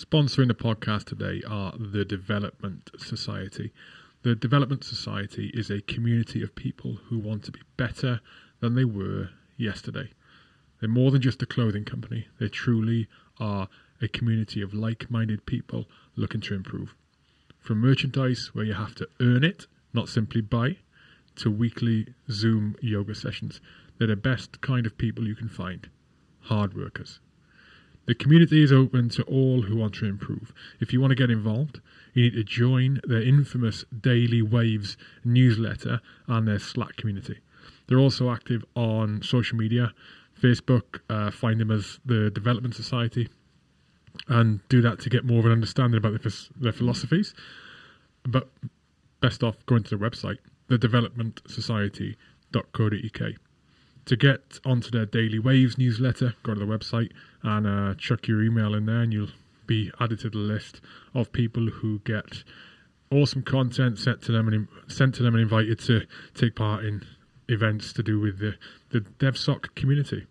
Sponsoring the podcast today are the Development Society. The Development Society is a community of people who want to be better than they were yesterday. They're more than just a clothing company, they truly are a community of like minded people looking to improve. From merchandise where you have to earn it, not simply buy, to weekly Zoom yoga sessions, they're the best kind of people you can find hard workers. The community is open to all who want to improve. If you want to get involved, you need to join their infamous Daily Waves newsletter and their Slack community. They're also active on social media, Facebook, uh, find them as the Development Society, and do that to get more of an understanding about their, their philosophies. But best off going to their website, thedevelopmentsociety.co.uk to get onto their Daily Waves newsletter, go to the website and uh, chuck your email in there, and you'll be added to the list of people who get awesome content sent to them and sent to them and invited to take part in events to do with the the DevSoc community.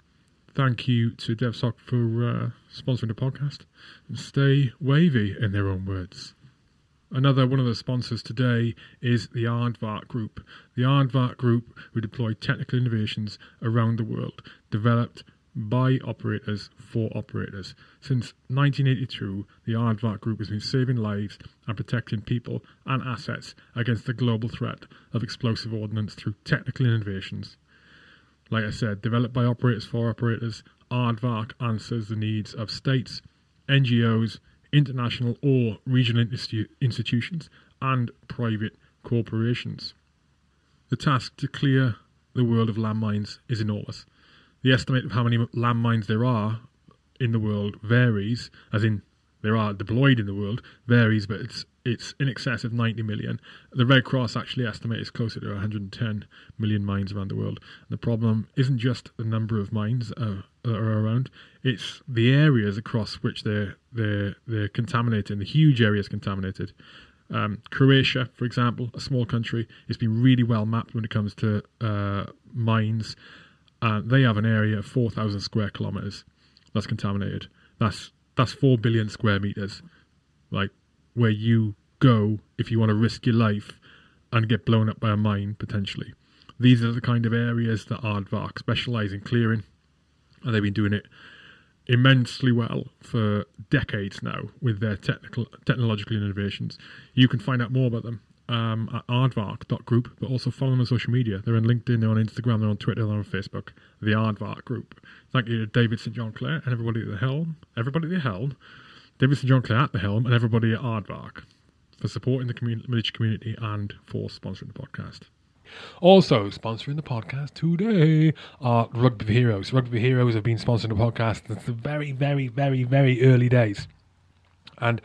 Thank you to DevSoc for uh, sponsoring the podcast. And stay wavy, in their own words. Another one of the sponsors today is the Aardvark Group. The Aardvark Group, who deploy technical innovations around the world, developed by operators for operators. Since 1982, the Aardvark Group has been saving lives and protecting people and assets against the global threat of explosive ordnance through technical innovations. Like I said, developed by operators for operators, Aardvark answers the needs of states, NGOs, international or regional institu- institutions, and private corporations. The task to clear the world of landmines is enormous. The estimate of how many landmines there are in the world varies, as in there are deployed in the world varies, but it's it's in excess of 90 million. The Red Cross actually estimates closer to 110 million mines around the world. And the problem isn't just the number of mines uh, that are around; it's the areas across which they're they're they're contaminated. The huge areas contaminated. Um, Croatia, for example, a small country, it's been really well mapped when it comes to uh, mines. Uh, they have an area of 4,000 square kilometers that's contaminated. That's that's four billion square meters, like where you go if you want to risk your life and get blown up by a mine potentially. These are the kind of areas that Aardvark specialise in clearing, and they've been doing it immensely well for decades now with their technical technological innovations. You can find out more about them um, at aardvark.group, but also follow them on social media. They're on LinkedIn, they're on Instagram, they're on Twitter, they're on Facebook. The Aardvark Group. Thank you to David St. John Clare and everybody at the helm. Everybody at the helm. David St. John Clare at the helm and everybody at Aardvark for supporting the community, military community and for sponsoring the podcast. Also, sponsoring the podcast today are Rugby Heroes. Rugby Heroes have been sponsoring the podcast since the very, very, very, very early days. And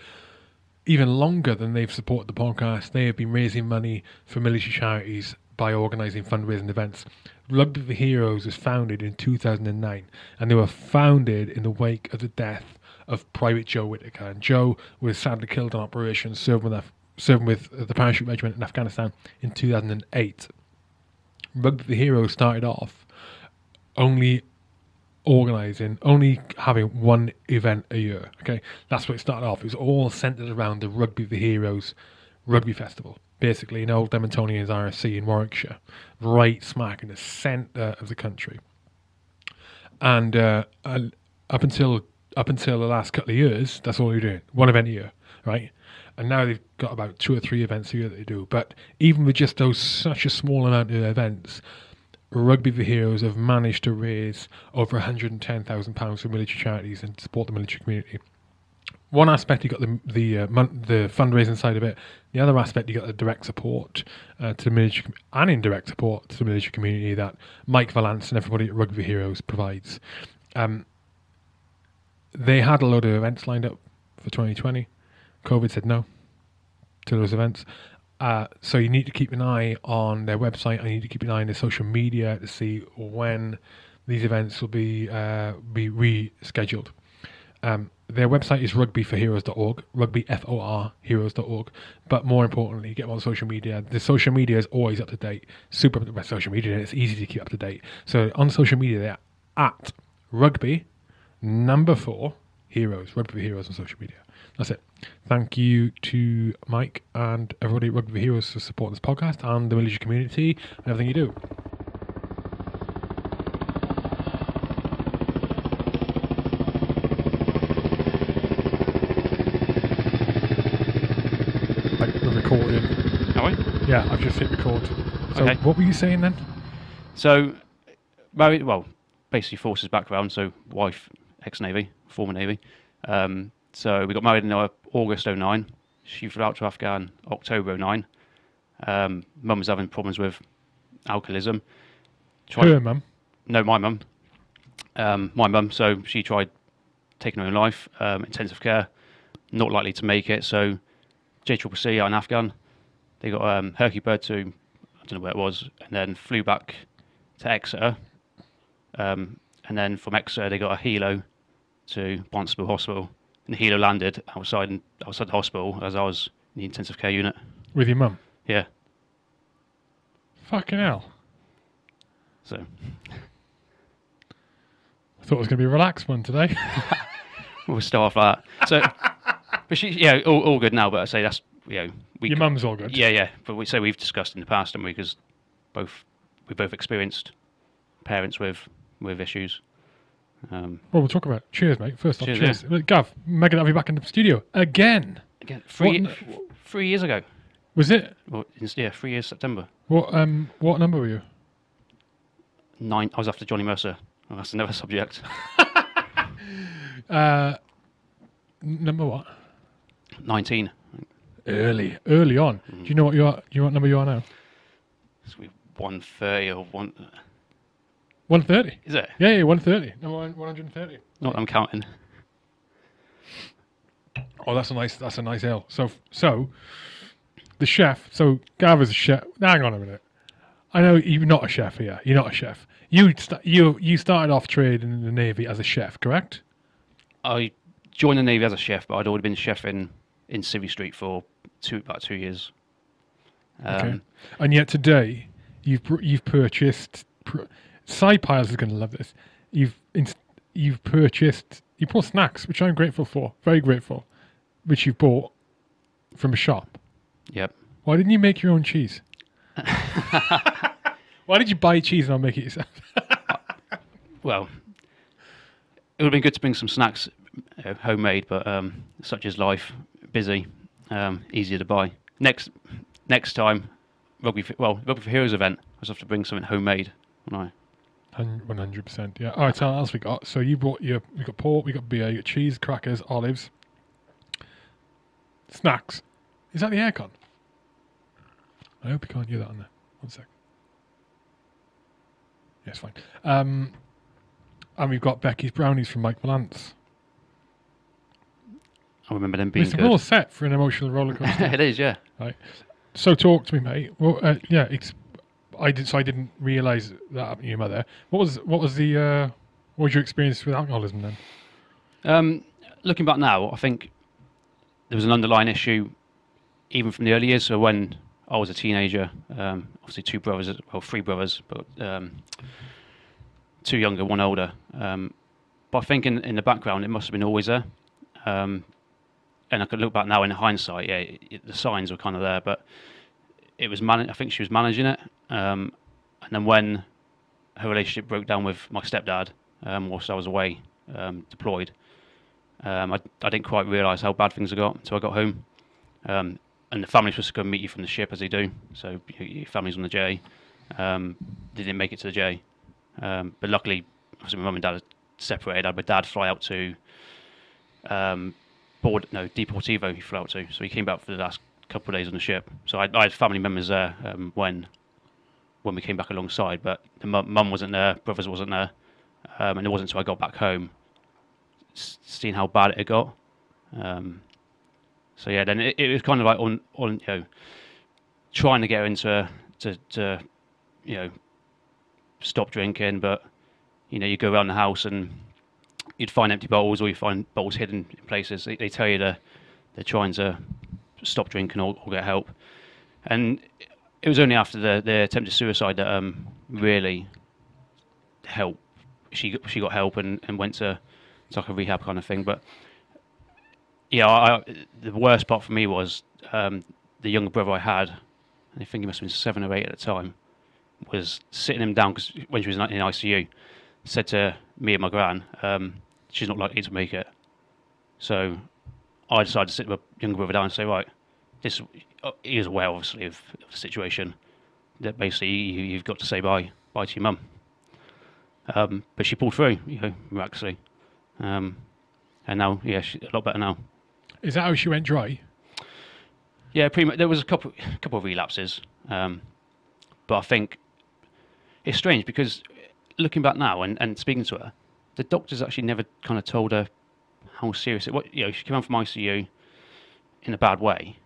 even longer than they've supported the podcast, they have been raising money for military charities by organising fundraising events. Rugby for Heroes was founded in 2009, and they were founded in the wake of the death of Private Joe Whitaker. And Joe was sadly killed in operations serving with, serving with the Parachute Regiment in Afghanistan in 2008. Rugby for Heroes started off only organising, only having one event a year. Okay, that's what it started off. It was all centred around the Rugby for Heroes Rugby Festival, basically in Old Edmontonians RSC in Warwickshire, right smack in the centre of the country. And uh, up until up until the last couple of years, that's all you're doing, one event a year, right? And now they've got about two or three events a year that they do. But even with just those such a small amount of events, Rugby for Heroes have managed to raise over £110,000 for military charities and support the military community. One aspect you got the the uh, the fundraising side of it. The other aspect you got the direct support uh, to the military and indirect support to the military community that Mike Valance and everybody at Rugby for Heroes provides. Um, they had a load of events lined up for 2020. COVID said no to those events. Uh, so you need to keep an eye on their website. I need to keep an eye on their social media to see when these events will be uh, be rescheduled. Um, their website is rugbyforheroes.org, rugbyfor heroes.org. But more importantly, get them on social media. The social media is always up to date. Super best social media, it's easy to keep up to date. So on social media, they're at rugby number four Heroes, Rugby for Heroes on social media. That's it. Thank you to Mike and everybody at Rugby Heroes for supporting this podcast and the militia community and everything you do. Right, we're recording. Are we? Yeah, I've just hit record. So, Okay. what were you saying then? So, married, well, basically forces background, so wife, ex Navy, former Navy. Um, so we got married in uh, August 09. She flew out to Afghan October 09. Um, mum was having problems with alcoholism. Tried- Her mum. no, my mum. Um, my mum. So she tried taking her own life, um, intensive care, not likely to make it. So JCCC out in Afghan, they got um, Hercubird to, I don't know where it was, and then flew back to Exeter. Um, and then from Exeter, they got a helo to Barnstaple Hospital. And the helo landed outside outside the hospital as I was in the intensive care unit. With your mum. Yeah. Fucking hell. So I thought it was going to be a relaxed one today. we'll start off that. So, but she, yeah, all, all good now. But I say that's you know we your mum's all good. Yeah, yeah. But we say we've discussed in the past, haven't we? Because both we both experienced parents with with issues. Um, Well, we'll talk about it. Cheers, mate. First off, Cheers, cheers. Uh, Gav, Megan, have you back in the studio. Again. again, three What f- three years ago. Was it? Well, yeah, three years September. What um what number were you? Nine. I was after Johnny Mercer. That's another subject. Uh number what? Nineteen. Early. Early on. Mm. Do you know what you are do you know what number you are now? We one thirty or one. One thirty. Is it? Yeah, yeah, one thirty. Number one one hundred and thirty. Not I'm counting. Oh, that's a nice that's a nice ale. So so the chef, so Gav is a chef. Hang on a minute. I know you're not a chef here. You're not a chef. You st- you you started off trade in the navy as a chef, correct? I joined the navy as a chef, but I'd already been chef in in Civvy Street for two about two years. Um, Okay. And yet today, you've you've purchased. Pr- Side Piles is going to love this. You've you've purchased. You bought snacks, which I'm grateful for. Very grateful. Which you've bought from a shop. Yep. Why didn't you make your own cheese? Why did you buy cheese and not make it yourself? Well, it would have been good to bring some snacks, know, homemade, but um, such is life. Busy, um, easier to buy. Next, next time, rugby. For, well, rugby for heroes event. I just have to bring something homemade. Wouldn't One hundred percent. Yeah. All right. So else we got? So you brought your. We got pork. We got beer. You got cheese, crackers, olives, snacks. Is that the aircon? I hope you can't hear that on there. One sec. Yes, fine. Um, and we've got Becky's brownies from Mike Valance. I? Remember them being It's a real set for an emotional rollercoaster. it is, yeah. Right. So talk to me, mate. Well, uh, yeah, it's. I did. So I didn't realise that happened to your mother. What was what was the uh, what was your experience with alcoholism then? Um, looking back now, I think there was an underlying issue even from the early years. So when I was a teenager, um, obviously two brothers, well, three brothers, but um, two younger, one older. Um, but I think in, in the background, it must have been always there. Um, and I could look back now in hindsight, yeah, it, it- the signs were kind of there, but it was man- I think she was managing it. Um, and then when her relationship broke down with my stepdad, um, whilst I was away um, deployed, um, I, I didn't quite realise how bad things had got until I got home. Um, and the family's supposed to come meet you from the ship as they do. So your, family's on the J. Um, they didn't make it to the J. But luckily, obviously my mum and dad separated. I had my dad fly out to board, no, Deportivo he flew out to. So he came back for the last couple of days on the ship. So I, I had family members there when when we came back alongside. But the mum, wasn't there, brothers wasn't there. Um, and it wasn't until I got back home seeing how bad it had got. Um, so yeah, then it, it was kind of like on on you know trying to get into to to you know stop drinking, but you know you go around the house and you'd find empty bottles or you find bottles hidden in places. They, they tell you that they're trying to stop drinking or, or get help, and it was only after the the attempted suicide that um really help she she got help and, and went to, to like a rehab kind of thing. But yeah, I, the worst part for me was um, the younger brother I had, I think he must have been seven or eight at the time, was sitting him down because when she was in in ICU, said to me and my gran, um, she's not likely to make it. So I decided to sit my younger brother down and say, right, this uh, he was aware obviously of, of the situation that basically you, you've got to say bye bye to your mum. Um, but she pulled through, you know, miraculously. Um, and now, yeah, she's a lot better now. Is that how she went dry? Yeah, pretty much. There was a couple, a couple of relapses, um, but I think it's strange because looking back now and, and speaking to her, the doctors actually never kind of told her how serious it was. You know, she came out from ICU in a bad way,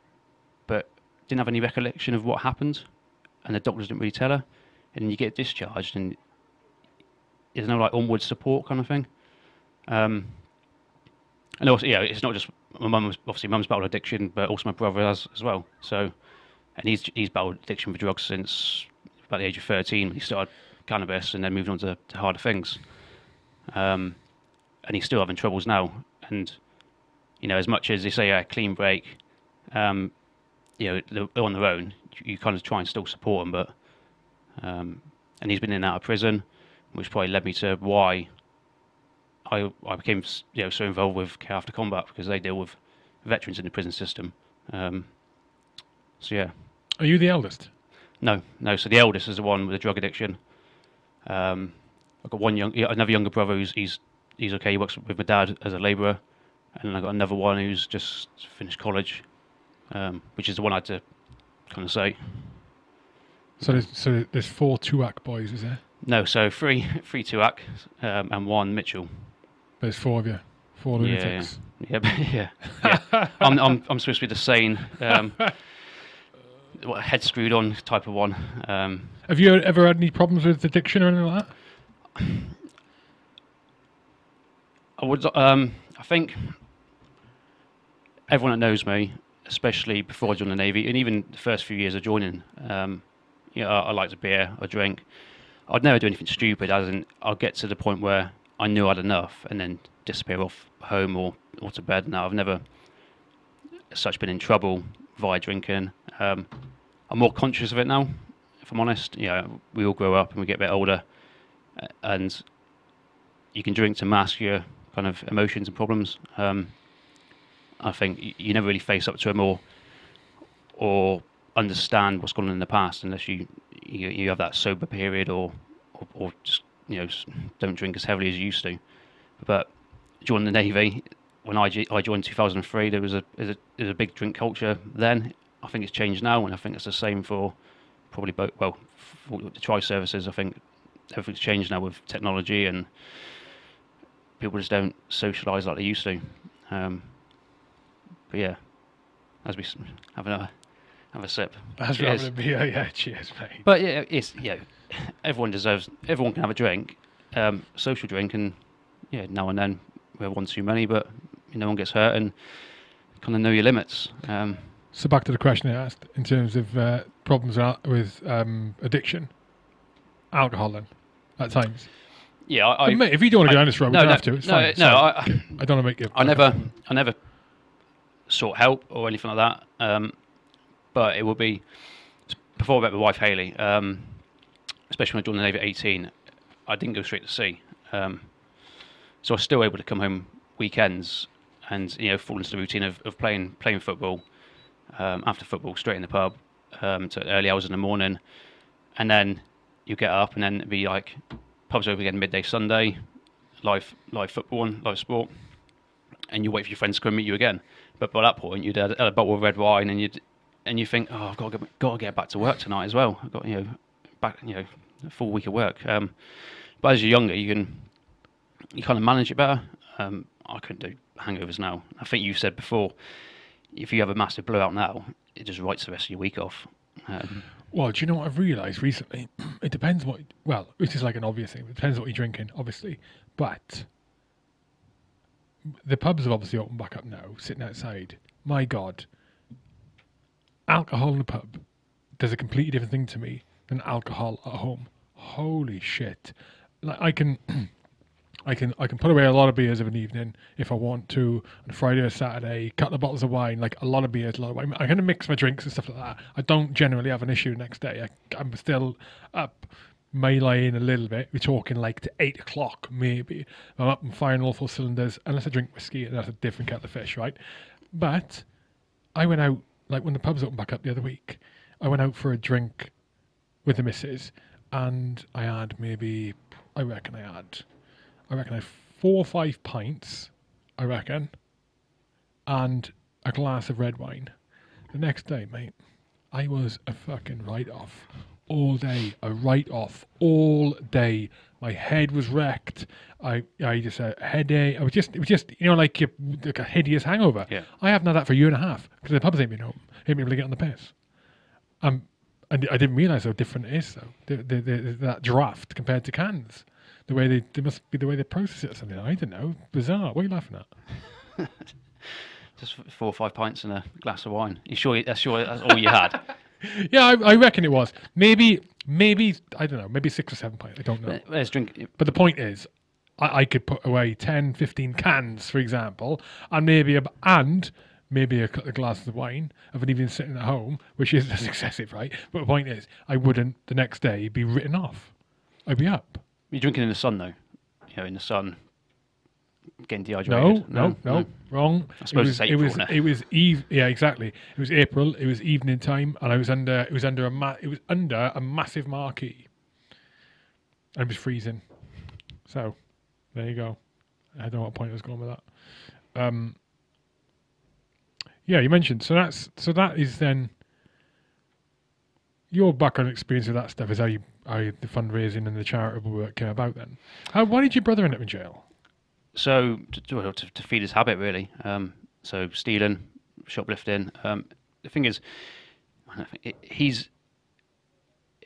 didn't have any recollection of what happened, and the doctors didn't really tell her. And then you get discharged, and there's no like onward support kind of thing. Um, and also, yeah, it's not just my mum's obviously mum's battled addiction, but also my brother has as well. So, and he's he's battled addiction for drugs since about the age of thirteen. He started cannabis and then moved on to, to harder things. Um, and he's still having troubles now. And you know, as much as they say a clean break, um, you know, on their own. You, kind of try and still support them, but um, and he's been in and out of prison, which probably led me to why I I became you know so involved with Care After Combat because they deal with veterans in the prison system. Um, so yeah, Are you the eldest? no, no. So the eldest is the one with the drug addiction. Um, I've got one young, another younger brother who's he's he's okay. He works with my dad as a labourer, and I've got another one who's just finished college, um, which is the one I had to kind of say. So there's so there's four Tuac boys, is there? No, so three three Tuac um, and one Mitchell. There's four of you, four Yeah, lunatics. Yeah, but- yeah, yeah. I'm, I'm, I'm supposed to be the sane, um, what, head screwed on type of one. Um, Have you ever had any problems with addiction or anything like that? I would, um, I think everyone that knows me, especially before I joined the navy, and even the first few years of joining, um, you know, I, I liked a beer, I drink. I'd never do anything stupid, as in I'd get to the point where I knew I'd enough, and then disappear off home or, or to bed. Now I've never, such, been in trouble via drinking. Um, I'm more conscious of it now, if I'm honest. You know, we all grow up and we get a bit older, and you can drink to mask your kind of emotions and problems. Um, I think you never really face up to them or or understand what's gone on in the past unless you you, you have that sober period or, or or just you know don't drink as heavily as you used to. But joining the navy when I joined 2003, there was a there was a, there a big drink culture then. I think it's changed now, and I think it's the same for probably both. Well, for the tri services, I think everything's changed now with technology and people just don't socialise like they used to. Um, but yeah, as we have a have a sip. That's Cheers. rather beer. Yeah, cheers, mate. But yeah, it's know, everyone deserves. Everyone can have a drink, um, social drink, and yeah, now and then we have one too many, but no one gets hurt and kind of know your limits. Um, So back to the question I asked in terms of uh, problems with um, addiction, alcohol. Then at times, yeah, I, I mate, if you don't want to go I- down this road, we no, don't no, have to. It's no, fine. no, fine. I, I don't want to make you. I never, I never sought help or anything like that. Um, but it would be before I met my wife Haley, um, especially when I joined the Navy at 18. I didn't go straight to sea, um, so I was still able to come home weekends and you know fall into the routine of, of playing playing football. Um, after football, straight in the pub um, to early hours in the morning, and then you get up and then it'd be like pubs open again midday Sunday, live live football live sport and you wait for your friends to come meet you again. But by that point, you'd had a bottle of red wine, and you'd and you think, oh, I've got to get, got to get back to work tonight as well. I've got you know back you know a full week of work. Um, but as you're younger, you can you kind of manage it better. Um, I couldn't do hangovers now. I think you said before, if you have a massive blowout now, it just writes the rest of your week off. Um, Well, do you know what I've realised recently? It depends what. Well, which is like an obvious thing. It depends what you're drinking, obviously. But the pubs have obviously opened back up now, sitting outside. My God, alcohol in a pub does a completely different thing to me than alcohol at home. Holy shit! Like I can, I can I can put away a lot of beers of an evening if I want to. On Friday or Saturday, couple of bottles of wine, like a lot of beers, a lot of wine. I kind of mix my drinks and stuff like that. I don't generally have an issue next day. I, I'm still up meleeing a little bit. We're talking like to eight o'clock maybe. I'm up and firing all four cylinders unless I drink whiskey, and that's a different kettle of fish, right? But I went out like when the pubs opened back up the other week. I went out for a drink with the missus, and I had maybe I reckon I had I reckon I had four or five pints, I reckon, and a glass of red wine. The next day, mate, I was a fucking write off all day, a write off all day. My head was wrecked. I I just had a headache. I was just it was just you know like, a, like a hideous hangover. Yeah. I haven't had that for a year and a half because the pubs ain't been home. Ain't been able to get on the piss. Um, I, I didn't realise how different it is though. The, the, the, that draft compared to cans. The way they, they must be the way they process it or something. I don't know. Bizarre. What are you laughing at? Just four or five pints and a glass of wine. You sure that's sure that's all you had? Yeah, I, I reckon it was. Maybe, maybe I don't know. Maybe six or seven pints. I don't know. Let's drink. But the point is, I, I could put away 10, 15 cans, for example, and maybe a, and maybe a couple of glasses of wine of an evening sitting at home, which is that's excessive, right? But the point is, I wouldn't the next day be written off. I'd be up. You're drinking in the sun though. You know, in the sun, getting No, dehydrated. no, no, wrong. I suppose it it's was, April it was, now. it was eve. Yeah, exactly. It was April. It was evening time, and I was under. It was under a ma- It was under a massive marquee, and it was freezing. So, there you go. I don't know what point I was going with that. Um, yeah, you mentioned so that's so that is then your background experience with that stuff is how you how you- the fundraising and the charitable work came about. Then, how why did your brother end up in jail? So to, to, to feed his habit, really. Um, so stealing, shoplifting. Um, the thing is, he's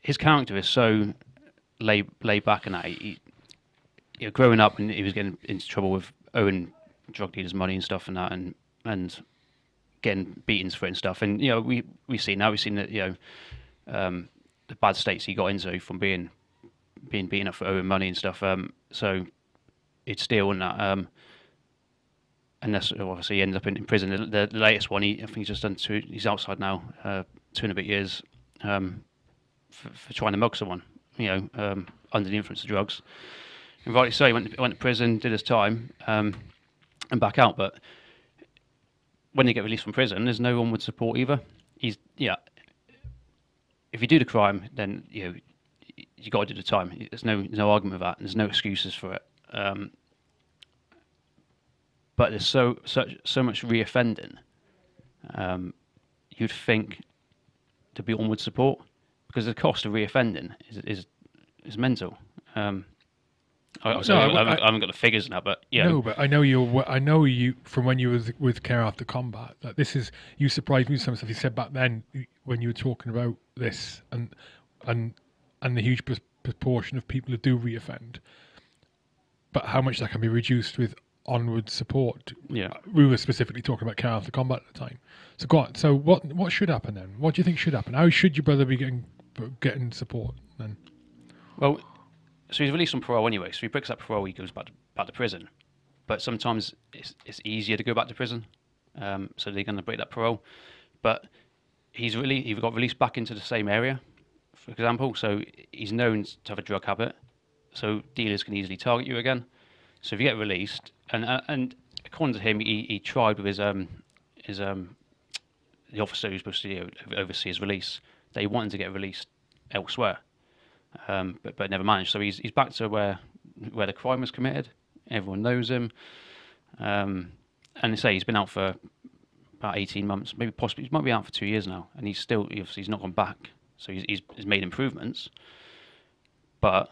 his character is so laid laid back and that. He, he- you know, growing up, and he was getting into trouble with owing drug dealers money and stuff and that, and and getting beatings for it and stuff. And you know, we we see now we've seen that you know um, the bad states he got into from being being beaten up for owing money and stuff. Um, so he'd steal and that. Um, and that's obviously he ended up in, in prison. The, the latest one, he, I think he's just done two. He's outside now, uh, two and a bit years, um, for, for trying to mug someone. You know, um, under the influence of drugs. And rightly so, he went went to prison, did his time, um, and back out. But when you get released from prison, there's no one would support either. He's yeah. If you do the crime, then you know you got to do the time. There's no there's no argument with that. There's no excuses for it. Um, but there's so such so much reoffending. Um, you'd think to be onward support because the cost of reoffending is is is mental. Um, I, No, I, I- haven't, I- haven't got the figures now, but yeah, No, but I know you. I know you from when you was with Care After Combat. That this is you surprised me with some stuff you said back then when you were talking about this and and and the huge proportion of people who do reoffend. But how much that can be reduced with onward support. yeah. We were specifically talking about Care After Combat at the time. So go on. So what what should happen then? What do you think should happen? How should your brother be getting getting support then? Well, so he's released on parole anyway. So he breaks that parole, he goes back to, back to prison. But sometimes it's it's easier to go back to prison, um, so they're going to break that parole. But he's really he got released back into the same area, for example. So he's known to have a drug habit, so dealers can easily target you again. So if you get released, and uh, and according to him, he, he tried with his um his um the officer who's supposed to oversee his release. They wanted to get released elsewhere um, but but never managed. So he's he's back to where where the crime was committed. Everyone knows him, um, and they say he's been out for about eighteen months, maybe possibly he might be out for two years now, and he's still obviously he's not gone back. So he's he's, he's made improvements, but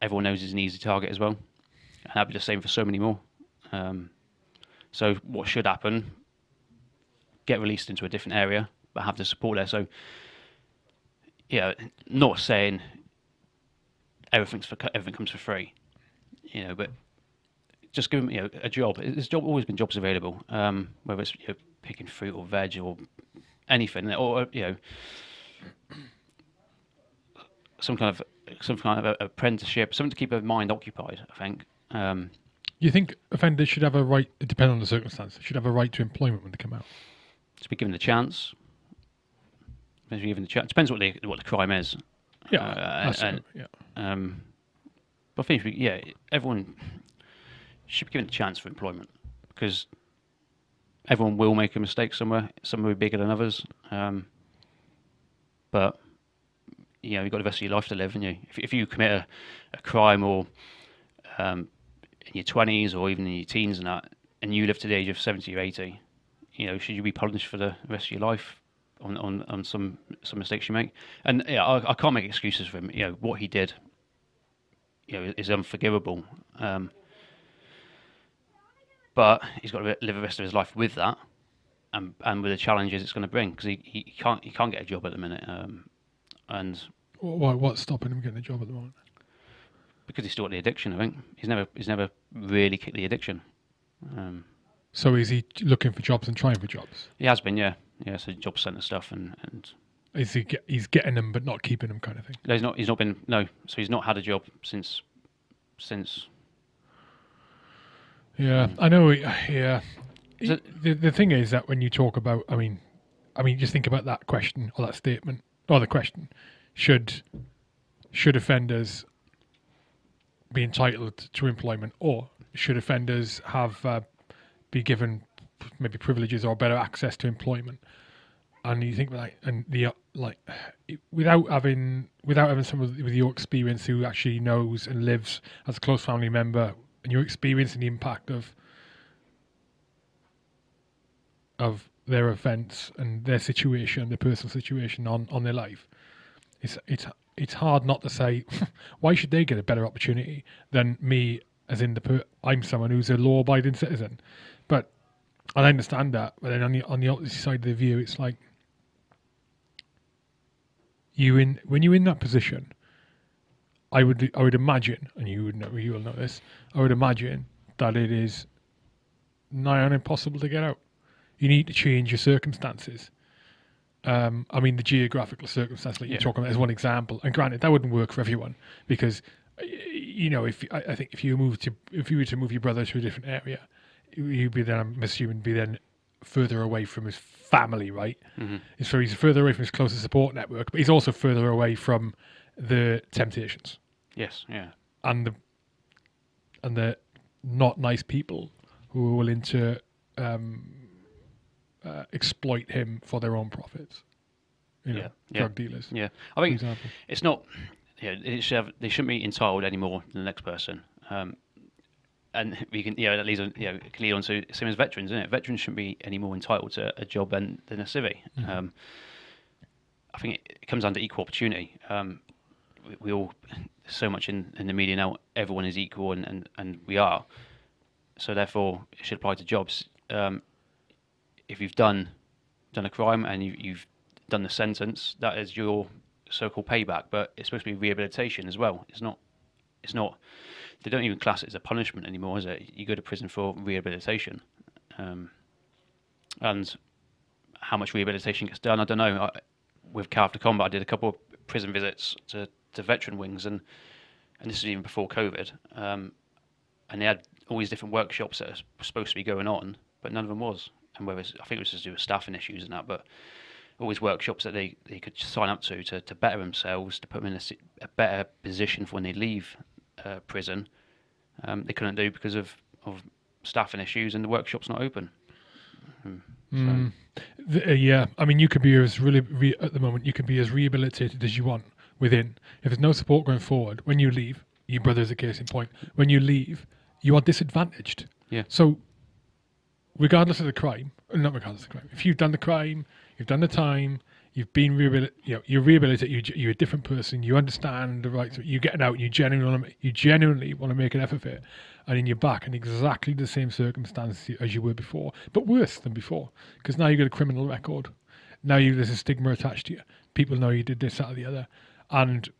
everyone knows he's an easy target as well, and that'd be the same for so many more. Um, so what should happen? Get released into a different area, but have the support there. So yeah, not saying everything's for everything comes for free, you know, but just give them you know a job. There's job always been jobs available, um, whether it's you know, picking fruit or veg or anything, or you know some kind of some kind of apprenticeship, something to keep their mind occupied. I think. Um, You think offenders should have a right, depending on the circumstance, should have a right to employment when they come out? to be given the chance. Depends given the chance. Depends what the what the crime is. Yeah, Uh, and- yeah. Um, but I think, we- yeah, everyone should be given a chance for employment because everyone will make a mistake somewhere. Some will be bigger than others. Um, but you know, you've got the rest of your life to live, and you if, if you commit a, a crime or um, in your twenties or even in your teens and that, and you live to the age of seventy or eighty, you know, should you be punished for the rest of your life on on, on some some mistakes you make? And yeah, I, I can't make excuses for him. You know what he did. You know, is unforgivable. Um, but he's got to live the rest of his life with that, and and with the challenges it's going to bring because he, he can't he can't get a job at the minute, um, and Why, what's stopping him getting a job at the moment? because he's still got the addiction. I think he's never he's never really kicked the addiction. Um, So is he looking for jobs and trying for jobs? he has been, yeah, yeah. So job centre stuff, and and Is he get, he's getting them but not keeping them kind of thing? no, he's not he's not been no. So he's not had a job since since Yeah, I know. Yeah, it- the the thing is that when you talk about, I mean, I mean, just think about that question or that statement or the question: should should offenders be entitled to employment, or should offenders have uh, be given maybe privileges or better access to employment? And you think like, and the like, without having without having someone with your experience who actually knows and lives as a close family member, and you're experiencing the impact of of their offence and their situation, their personal situation on, on their life, it's it's it's hard not to say why should they get a better opportunity than me as in the per- I'm someone who's a law abiding citizen, but I understand that. But then on the on the opposite side of the view, it's like you in when you're in that position. I would I would imagine, and you would know you will know this. I would imagine that it is nigh on impossible to get out. You need to change your circumstances. Um, I mean, the geographical circumstance that you're Yeah. talking about is one example. And granted, that wouldn't work for everyone because, you know, if I, I think if you move to if you were to move your brother to a different area, you'd be then I'm assuming be then further away from his family, right? Mhm. So he's further away from his closest support network, but he's also further away from the temptations yes, yeah, and the and the not nice people who are willing to um, uh, exploit him for their own profits. You know, Yeah, yeah. drug dealers, yeah. I think it's not. Yeah, it should have, they shouldn't be entitled any more than the next person. Um, and we can, you know, that leads on, you know, can lead on to same as veterans, isn't it? Veterans shouldn't be any more entitled to a job than than a civvy. Um, I think it, it comes under equal opportunity. Um, we, we all so much in, in the media now. Everyone is equal, and, and, and we are. So therefore, it should apply to jobs. Um, if you've done done a crime and you, you've done the sentence, that is your so-called payback. But it's supposed to be rehabilitation as well. It's not. It's not. They don't even class it as a punishment anymore, is it? You go to prison for rehabilitation, um, and how much rehabilitation gets done, I don't know. I, with Care After Combat, I did a couple of prison visits to, to veteran wings, and and this is even before COVID. Um, and they had all these different workshops that are supposed to be going on, but none of them was. And whether it's, I think it was to do with staffing issues and that, but always workshops that they, they could sign up to, to to better themselves, to put them in a, a better position for when they leave uh, prison, um, they couldn't do because of, of staffing issues and the workshop's not open. Um, so- Mm. The- uh, yeah, I mean, you could be as really re- at the moment. You can be as rehabilitated as you want within. If there's no support going forward, when you leave, your brother's a case in point. When you leave, you are disadvantaged. Yeah. So, regardless of the crime, uh, not regardless of the crime, if you've done the crime, you've done the time, you've been rehabilitated, you know, you're rehabilitated, you, you're a different person, you understand the rights, you're getting out, you genuinely, want to, you genuinely want to make an effort for it, and then you're back in exactly the same circumstances as you were before, but worse than before, because now you've got a criminal record. Now you, there's a stigma attached to you. People know you did this, that, or the other, and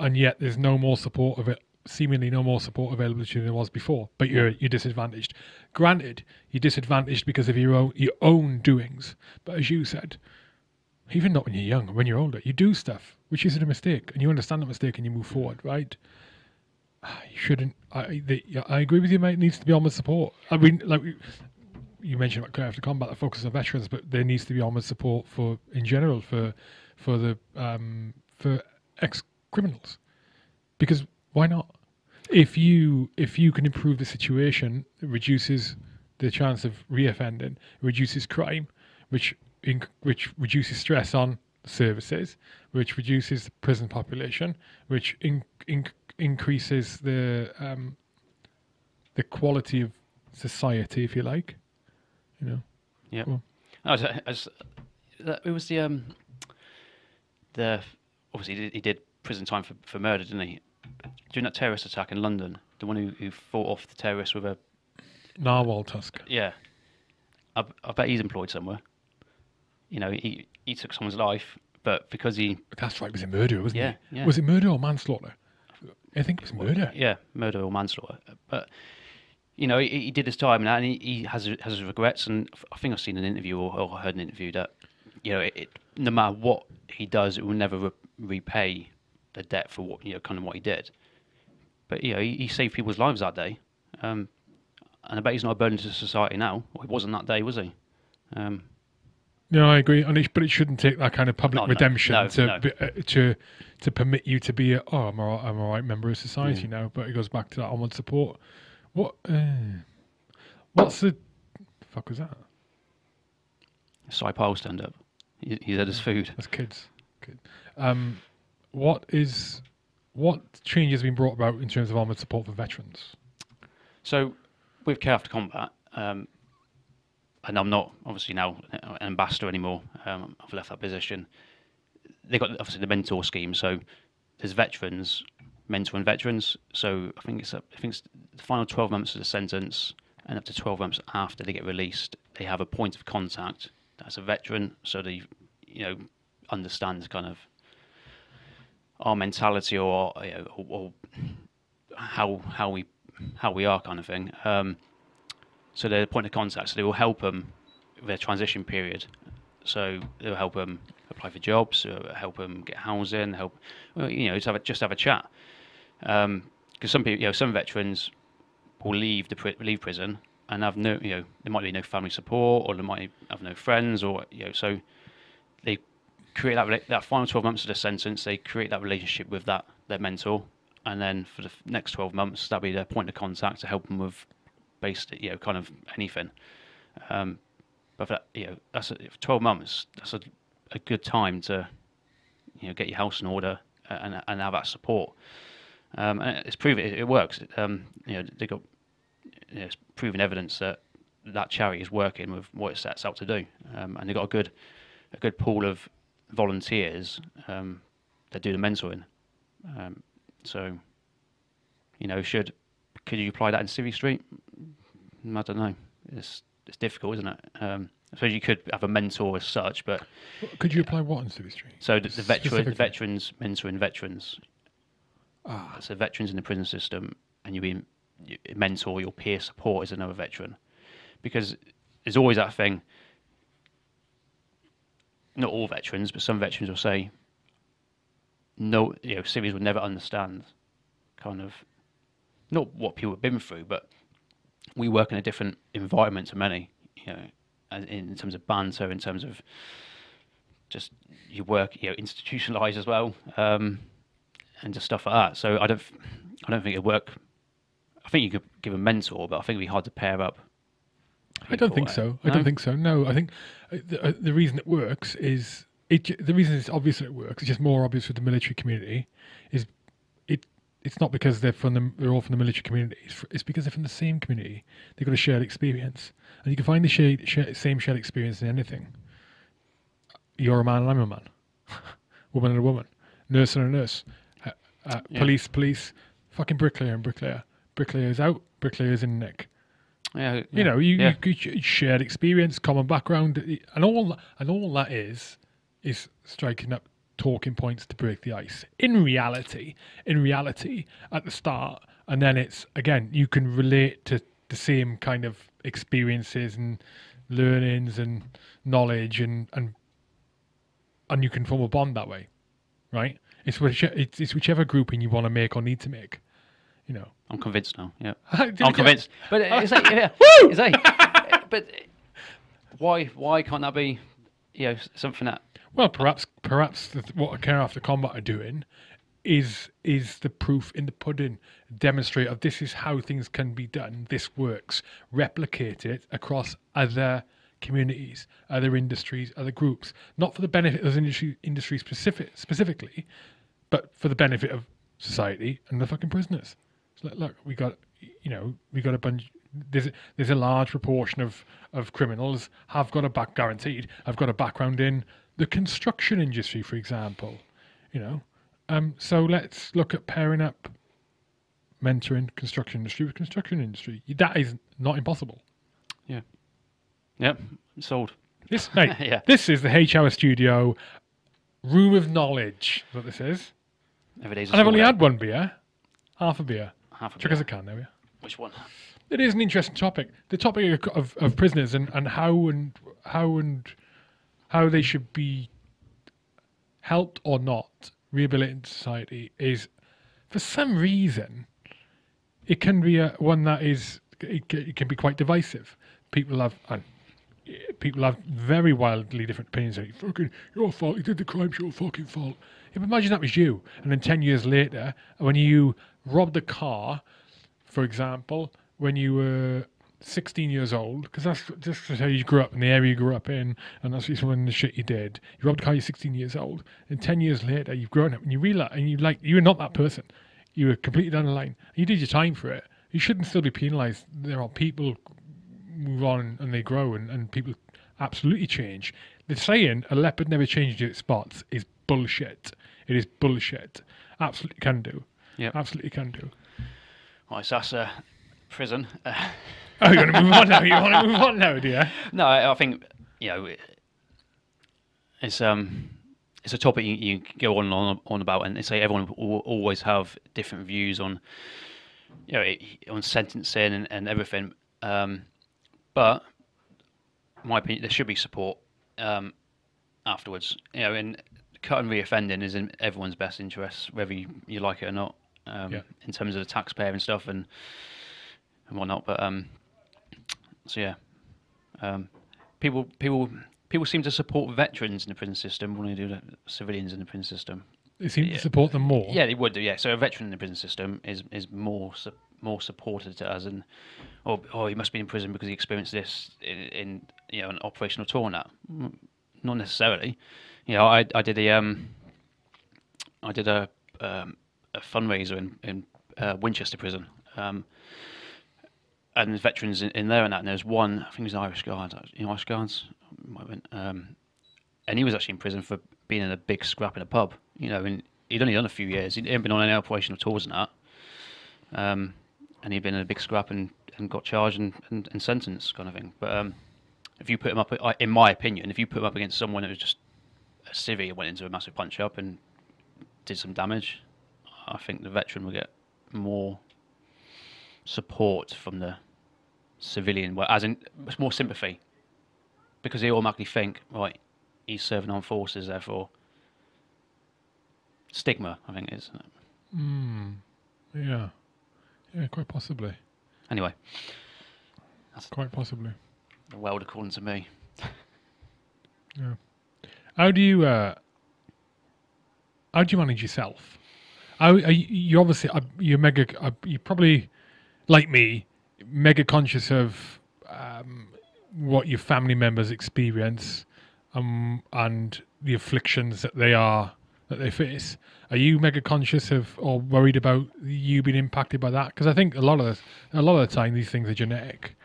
and yet there's no more support of it seemingly no more support available to you than there was before but you're you're disadvantaged granted you're disadvantaged because of your own your own doings but as you said even not when you're young, when you're older, you do stuff which isn't a mistake, and you understand that mistake and you move forward, right? Ah, You shouldn't. I the, I agree with you, mate. It needs to be onward support. I mean, like we- you mentioned about Care After Combat, the focus on veterans, but there needs to be onward support for in general for for the um, for ex criminals, because why not? If you if you can improve the situation, it reduces the chance of reoffending, reduces crime, which inc- which reduces stress on services, which reduces the prison population, which in, in, increases the um, the quality of society, if you like. You know, Yeah. Cool. I was, I was, that, it was the um, the obviously he did, he did prison time for, for murder, didn't he? During that terrorist attack in London, the one who, who fought off the terrorists with a narwhal tusk. yeah, I, I bet he's employed somewhere. You know, he he took someone's life, but because he That's right. Was it murder? Wasn't Yeah, it? yeah. Was it murder or manslaughter? I think it was murder. yeah murder or manslaughter, but you know he, he did his time and he, he has has his regrets. And I think I've seen an interview or, or heard an interview that you know it, it, no matter what he does, it will never re- repay the debt for what you know kind of what he did. But you know he, he saved people's lives that day, um, and I bet he's not a burden to society now. Well, he wasn't that day, was he? Um, No, I agree. And it, but it shouldn't take that kind of public No, no, redemption no, to no. Be, uh, to to permit you to be a oh I'm all, I'm all right member of society Yeah. now. But it goes back to that onward support. What? Uh, what's the fuck was that? Powell stand up. He, he's had his food. That's kids. Kid. Um, what is what changes have been brought about in terms of onward support for veterans? So, with Care After Combat, um, and I'm not obviously now an ambassador anymore. Um, I've left that position. They've got obviously the mentor scheme. So there's veterans mentoring veterans. So I think it's a, I think it's the final 12 months of the sentence, and up to 12 months after they get released, they have a point of contact that's a veteran. So they, you know, understands kind of our mentality or or, or how how we how we are kind of thing. Um, so they're a point of contact. So they will help them with their transition period. So they'll help them apply for jobs, uh, help them get housing, help you know just have a, just have a chat. Because some people, you know, some veterans will leave the leave prison and have no, you know, there might be no family support or they might have no friends or you know, so they create that that final 12 months of the sentence. They create that relationship with that their mentor, and then for the next 12 months, that'll be their point of contact to help them with based, you know, kind of anything. Um, but for that, you know, that's a, for 12 months. That's a, a good time to, you know, get your house in order and and have that support. Um, and it's proven it, it works. Um, you know, they got you know, it's proven evidence that that charity is working with what it sets out to do, um, and they've got a good a good pool of volunteers um, that do the mentoring. Um, so, you know, should could you apply that in Civvy Street? Mm, I don't know. It's it's difficult, isn't it? Um, I suppose you could have a mentor as such, but Could you apply what in Civvy Street? so the, the veteran the veterans mentoring veterans. Ah, So veterans in the prison system, and you be mentor your peer support as another veteran, because there's always that thing. Not all veterans, but some veterans will say, "No, you know, civvies would never understand." Kind of, not what people have been through, but we work in a different environment to many. You know, in terms of banter, in terms of just you work, you know, institutionalized as well. Um, and just stuff like that. So I don't, I don't think it'd work. I think you could give a mentor, but I think it'd be hard to pair up. I don't think uh, so. I no? don't think so. No, I think uh, the, uh, the reason it works is it. The reason it's obvious that it works. It's just more obvious with the military community. Is it? It's not because they're from the they're all from the military community. It's, it's because they're from the same community. They've got a shared experience, and you can find the shared, shared, same shared experience in anything. You're a man, and I'm a man. woman and a woman. Nurse and a nurse. Uh, uh, Yeah. Police, police. Fucking bricklayer and bricklayer. Bricklayer's out. Bricklayer's in Nick Yeah, you know you, yeah. you shared experience common background and all and all that is is striking up talking points to break the ice in reality in reality at the start and then it's again you can relate to the same kind of experiences and learnings and knowledge and and and you can form a bond that way, right? It's which it's, it's whichever grouping you want to make or need to make. You know, I'm convinced now. Yeah, I'm convinced. But it's like, yeah, it's like, but why why can't that be, you know, something that Well, perhaps perhaps the, what Care After Combat are doing is is the proof in the pudding. Demonstrate of this is how things can be done. This works. Replicate it across other communities, other industries, other groups. Not for the benefit of those industry industry specific specifically, but for the benefit of society and the fucking prisoners. Like, look, we got you know we got a bunch. There's a, there's a large proportion of of criminals have got a back guaranteed. Have got a background in the construction industry, for example. You know, um, so let's look at pairing up mentoring construction industry with construction industry. That is not impossible. yeah, yeah, sold. This mate, Yeah. this is the H Hour Studio room of knowledge. Is what this is. Every day's And I've only had one beer, half a beer. Half a Chuck beer. us a can, there we are. Which one? It is an interesting topic. The topic of, of, of prisoners and, and how and how and how they should be helped or not rehabilitated in society is, for some reason, it can be a, one that is it, it can be quite divisive. People have and people have very wildly different opinions. Like, fucking your fault. You did the crime. It's your fucking fault. Imagine that was you, and then ten years later, when you robbed a car for example, when you were 16 years old, because that's just how you grew up in the area you grew up in, and that's just when the shit you did. You robbed a car, you're 16 years old, and 10 years later, you've grown up and you realize, and you like, you're not that person. You were completely down the line. You did your time for it. You shouldn't still be penalised. There are people move on and they grow, and, and people absolutely change. The saying, a leopard never changes its spots, is bullshit. It is bullshit. Absolutely can do. Yep. Absolutely can do. Right, so that's uh, prison. Oh, you want to move on now? You want to move on now, do you? no, I, I think you know it- it's um it's a topic you, you go on and on, on about, and they say everyone will always have different views on you know it, on sentencing and, and everything. Um, but in my opinion, there should be support um, afterwards. You know, and cut and reoffending is in everyone's best interest, whether you, you like it or not. Um, Yeah. In terms of the taxpayer and stuff and and whatnot, but um, so yeah, um, people people people seem to support veterans in the prison system more than they do the civilians in the prison system. They seem Yeah. to support them more. Yeah, they would do. Yeah, so a veteran in the prison system is is more su- more supported to us, and oh, oh, he must be in prison because he experienced this in, in you know an operational tour that. Mm, Not necessarily. You know, I I did a um I did a um, a fundraiser in in uh, Winchester prison. Um, and there's veterans in, in there and that. And there's one, I think it was Irish Guards, you know, Irish Guards, um, and he was actually in prison for being in a big scrap in a pub. You know, and he'd only done a few years. He hadn't been on any operational tours and that. Um, and he'd been in a big scrap and, and got charged and, and, and sentenced, kind of thing. But um, if you put him up, in my opinion, if you put him up against someone that was just a civvy and went into a massive punch up and did some damage, I think the veteran will get more support from the civilian, well, as in more sympathy, because they automatically think, right, he's serving on forces, therefore stigma. I think is. it is. Yeah. Yeah, quite possibly. Anyway, that's Quite possibly. the world according to me. yeah. How do you uh how do you manage yourself? You, you obviously you're mega you're probably like me mega conscious of um, what your family members experience um, and the afflictions that they are that they face. Are you mega conscious of or worried about you being impacted by that? Because I think a lot of the, a lot of the time these things are genetic.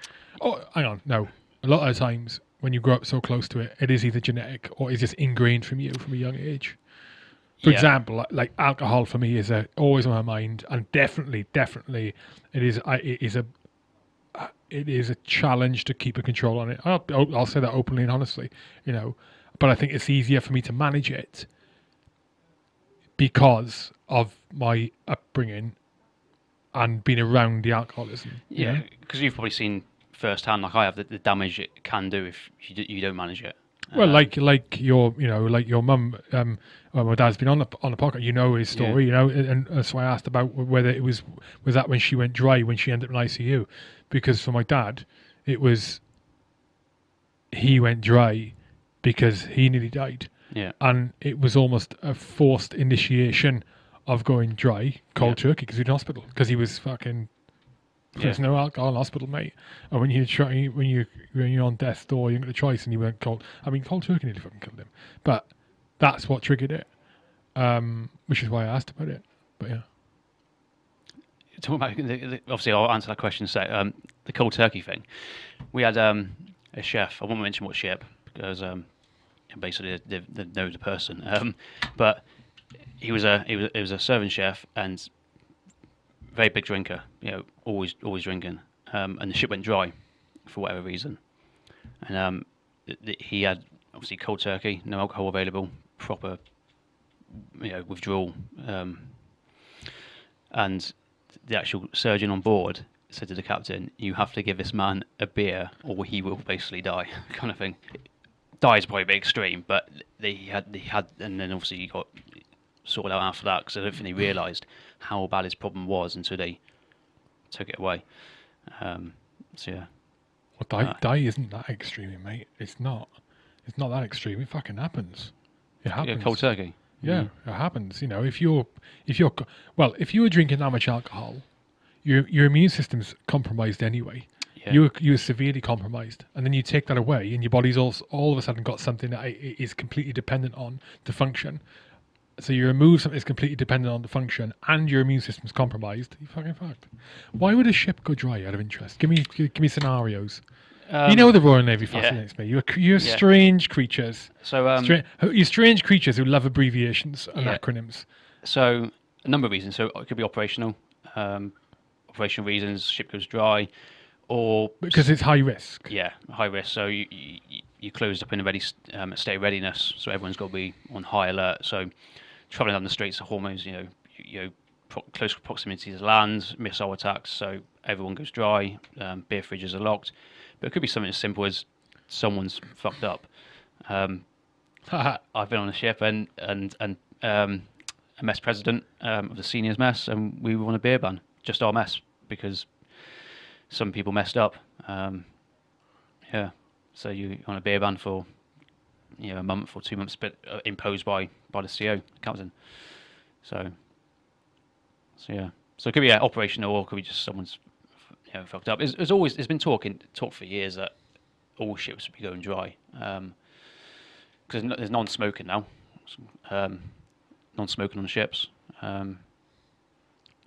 Oh, hang on, no. A lot of times when you grow up so close to it, it is either genetic or it's just ingrained from you from a young age. For Yeah. example, like- alcohol for me is a, always on my mind, and definitely, definitely, it is. I, it is a. uh, It is a challenge to keep a control on it. I'll, I'll say that openly and honestly, you know. But I think it's easier for me to manage it because of my upbringing and being around the alcoholism. Yeah, because you've probably seen firsthand, like I have, the, the damage it can do if you, you don't manage it. Well, Uh, like like your you know like your mum, um, well, my dad's been on the on the podcast. You know his story, you know, and, and why I asked about whether it was was that when she went dry when she ended up in ICU, because for my dad, it was he went dry because he nearly died, yeah, and it was almost a forced initiation of going dry cold Yeah. turkey because he was in hospital because he was fucking. There's Yeah. no alcohol in hospital, mate. And when you try, when you when you're on death's door, you got the choice, and you weren't cold. I mean, cold turkey nearly fucking killed him. But that's what triggered it, um, which is why I asked about it. But yeah, talking about the, the, obviously I'll answer that question. So um, the cold turkey thing, we had um, a chef. I won't mention what ship because um, basically they, they know the person. Um, but he was a he was he was a serving chef and very big drinker. You know, always always drinking. Um, and the ship went dry for whatever reason. And um, th- th- he had obviously cold turkey, no alcohol available, proper you know withdrawal. Um, and the actual surgeon on board said to the captain, "You have to give this man a beer, or he will basically die." kind of thing. Die is probably a bit extreme, but they had they had, and then obviously he got sorted out after that because I don't think they realised how bad his problem was until they took it away. Um, so yeah, well, die, Uh, die isn't that extreme, mate. It's not. It's not that extreme. It fucking happens. It happens. yeah cold turkey. Yeah, it happens. You know, if you're if you're well, if you were drinking that much alcohol, your your immune system's compromised anyway. Yeah. You're you're severely compromised, and then you take that away, and your body's all all of a sudden got something that i- i- completely dependent on to function. So you remove something that's completely dependent on the function, and your immune system's compromised. You fucking fucked. Why would a ship go dry? Out of interest, give me give, me scenarios. Um, you know the Royal Navy yeah. fascinates me. You're you're Yeah. strange creatures. so um, Stra- you're strange creatures who love abbreviations and Yeah. acronyms. So a number of reasons. So it could be operational, um, operational reasons. Ship goes dry, or Because it's high risk. yeah, high risk. So you you, you closed up in a ready um, state of readiness. So everyone's got to be on high alert. So traveling down the streets, the Hormuz, you know, you, you know, pro- close proximity to land, missile attacks. So everyone goes dry. Um, beer fridges are locked. But it could be something as simple as someone's fucked up. Um, I've been on a ship and and and um, a mess president um, of the seniors mess, and we were on a beer ban, just our mess, because some people messed up. Um, yeah, so you on a beer ban for you know a month or two months, but uh, imposed by by the CO captain. So so yeah, so it could be yeah, operational or could be just someone's you know fucked up. It's, it's always there's been talking talk for years that all ships would be going dry. Um, because there's non-smoking now, um, non-smoking on ships. Um,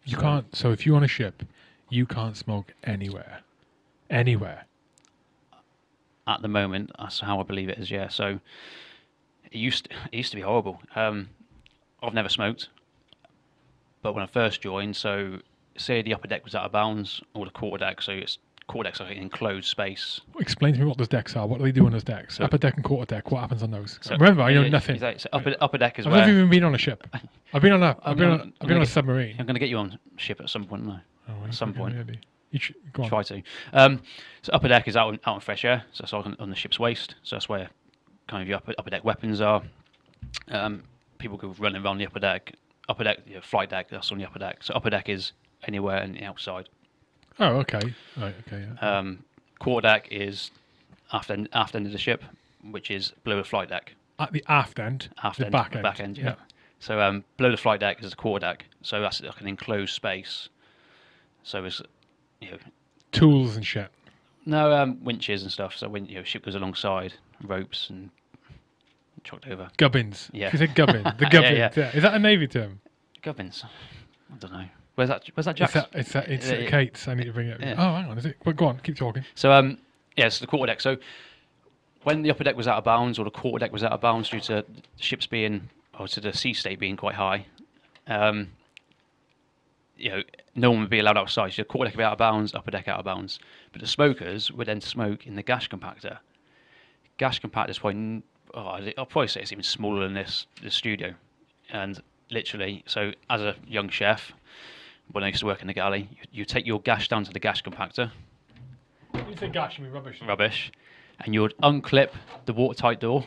You so- can't. So if you're on a ship, you can't smoke anywhere, anywhere. At the moment. That's how I believe it is. Yeah. So it used it used to be horrible. Um, I've never smoked, but when I first joined, so say the upper deck was out of bounds or the quarter deck, so it's quarter deck's like an enclosed space. Explain to me what those decks are. What do they do on those decks? So- Upper deck and quarter deck. What happens on those? So- Remember, I know yeah, nothing. exactly. So upper upper deck is I've where never even been on a ship. I've been on a. I've been on. I've been on a get- submarine. I'm going to get you on ship at some point. No. Oh, right, some point. really. You sh- go on. try to. Um, so upper deck is out in, out in fresh air, so it's on, on the ship's waist. So that's where kind of your upper, upper deck weapons are. Um, people go running around the upper deck. Upper deck, you know, flight deck, that's on the upper deck. So upper deck is anywhere in the outside. Oh, okay. Right. Okay. Yeah. Um, quarter deck is aft end, aft end of the ship, which is below the flight deck. At the aft end. Aft the end, back end. back end, yeah. So um, below the flight deck is the quarter deck. So that's like an enclosed space. So it's you know Tools and shit. No, um, winches and stuff. So when you know ship goes alongside, ropes and chucked over. Gubbins. Yeah. You said gubbin. The Yeah, gubbins. yeah. yeah. Is that a navy term? Gubbins. I don't know. Where's that? Where's that It's Jack? a, it's a, it's Uh. Kate's. I need to bring it. Yeah. Oh, hang on. Is it? Well, go on. Keep talking. So um, yeah, so the quarter deck. So when the upper deck was out of bounds, or the quarter deck was out of bounds due to the ships being, or to the sea state being quite high, um, you know, no one would be allowed outside. So quarter deck would be out of bounds, upper deck out of bounds. But the smokers would then smoke in the gash compactor. Gash compactor is probably, oh, I'll probably say it's even smaller than this, the studio. And literally, so as a young chef, when I used to work in the galley, you, you take your gash down to the gash compactor, You say gash, you mean rubbish. rubbish. and you would unclip the watertight door.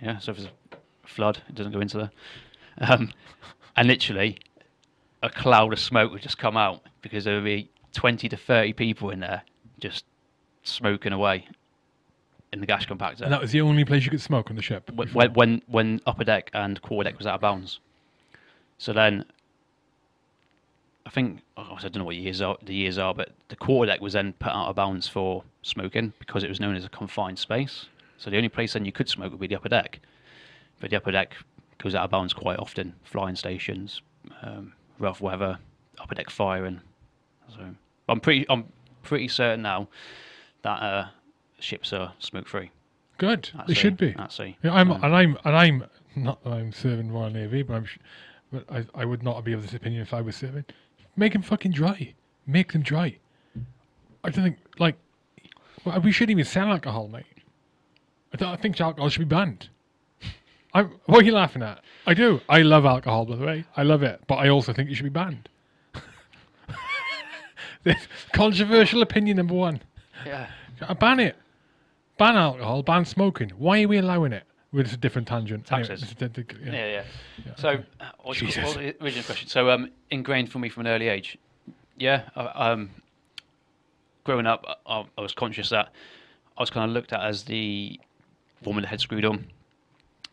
Yeah, so if there's a flood, it doesn't go into there. Um, and literally, a cloud of smoke would just come out because there would be 20 to 30 people in there just smoking away in the gash compactor. And that was the only place you could smoke on the ship. Before. when, when when upper deck and quarter deck was out of bounds. So then, I think oh, I don't know what years are, the years are, but the quarter deck was then put out of bounds for smoking because it was known as a confined space. So the only place then you could smoke would be the upper deck, but the upper deck goes out of bounds quite often. Flying stations, um, rough weather, upper deck firing. So I'm pretty I'm pretty certain now that uh, ships are smoke free. Good. At They sea, should be. At sea. Yeah, I'm Um, and I'm and I'm not that I'm serving Royal Navy, but I'm sh- but I, I would not be of this opinion if I was serving. Make them fucking dry. Make them dry. I don't think like well, we shouldn't even sell alcohol, mate. I, don't, I think alcohol should be banned. I'm, what are you laughing at? I do. I love alcohol, by the way. I love it, but I also think it should be banned. This controversial opinion number one. yeah. Uh, Ban it. Ban alcohol. Ban smoking. Why are we allowing it? Well, it's a different tangent. Taxes. it's a di- di- yeah. Yeah, yeah. So, uh, what's Jesus. what was the original question? So, um, ingrained for me from an early age. Yeah, I- um, growing up, I, I was conscious that I was kind of looked at as the woman that head screwed on.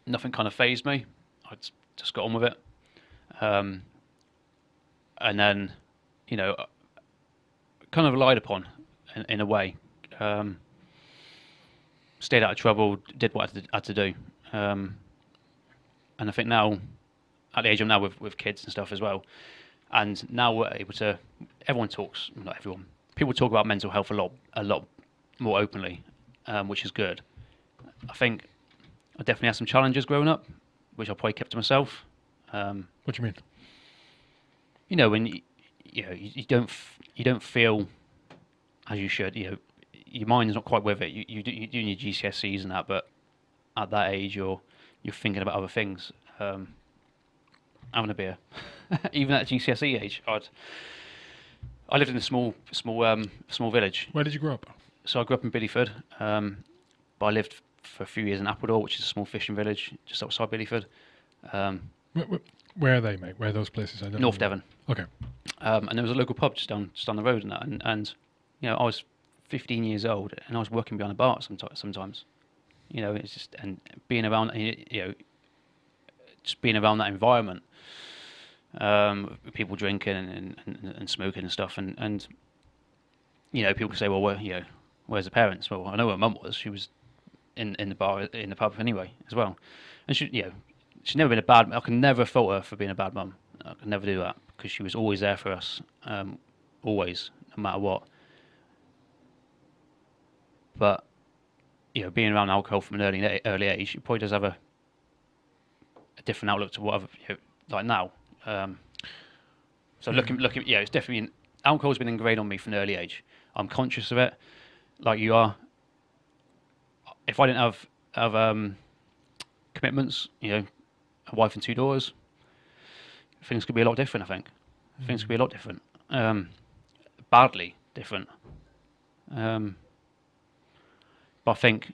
Nothing kind of phased me. I just- got on with it. Um, and then, you know, kind of relied upon in, in a way. Um, stayed out of trouble, did what I had to, had to do. Um, and I think now, at the age I'm now with, with kids and stuff as well, and now we're able to, everyone talks, not everyone, people talk about mental health a lot, a lot more openly, um, which is good. I think I definitely had some challenges growing up, which I probably kept to myself. Um, What do you mean? you know, when you, you know you, you don't f- you don't feel as you should. You know, your mind's not quite with it. You you do, you do your GCSEs and that, but at that age, you're you're thinking about other things. Um, having a beer, even at GCSE age, I'd I lived in a small small um, small village. Where did you grow up? So I grew up in Bideford, um, but I lived for a few years in Appledore, which is a small fishing village just outside Bideford, um, Where, where, where are they, mate? Where are those places? I don't North know. Devon. Okay. um, and there was a local pub just down just down the road and that, and, and you know I was 15 years old and I was working behind a bar sometimes. Sometimes, you know, it's just and being around you know just being around that environment, um, people drinking and, and, and smoking and stuff, and and you know people say, well, where you know, where's the parents? Well, I know where mum was. She was in in the bar in the pub anyway as well, and she you know she's never been a bad. I can never fault her for being a bad mum. I can never do that because she was always there for us, um, always, no matter what. But you know, being around alcohol from an early early age, it probably does have a a different outlook to what I've, you know, like now. Um, so looking, looking, yeah, it's definitely alcohol's been ingrained on me from an early age. I'm conscious of it, like you are. If I didn't have have um, commitments, you know, a wife and two daughters, things could be a lot different. I think things could be a lot different, um, badly different. Um, but I think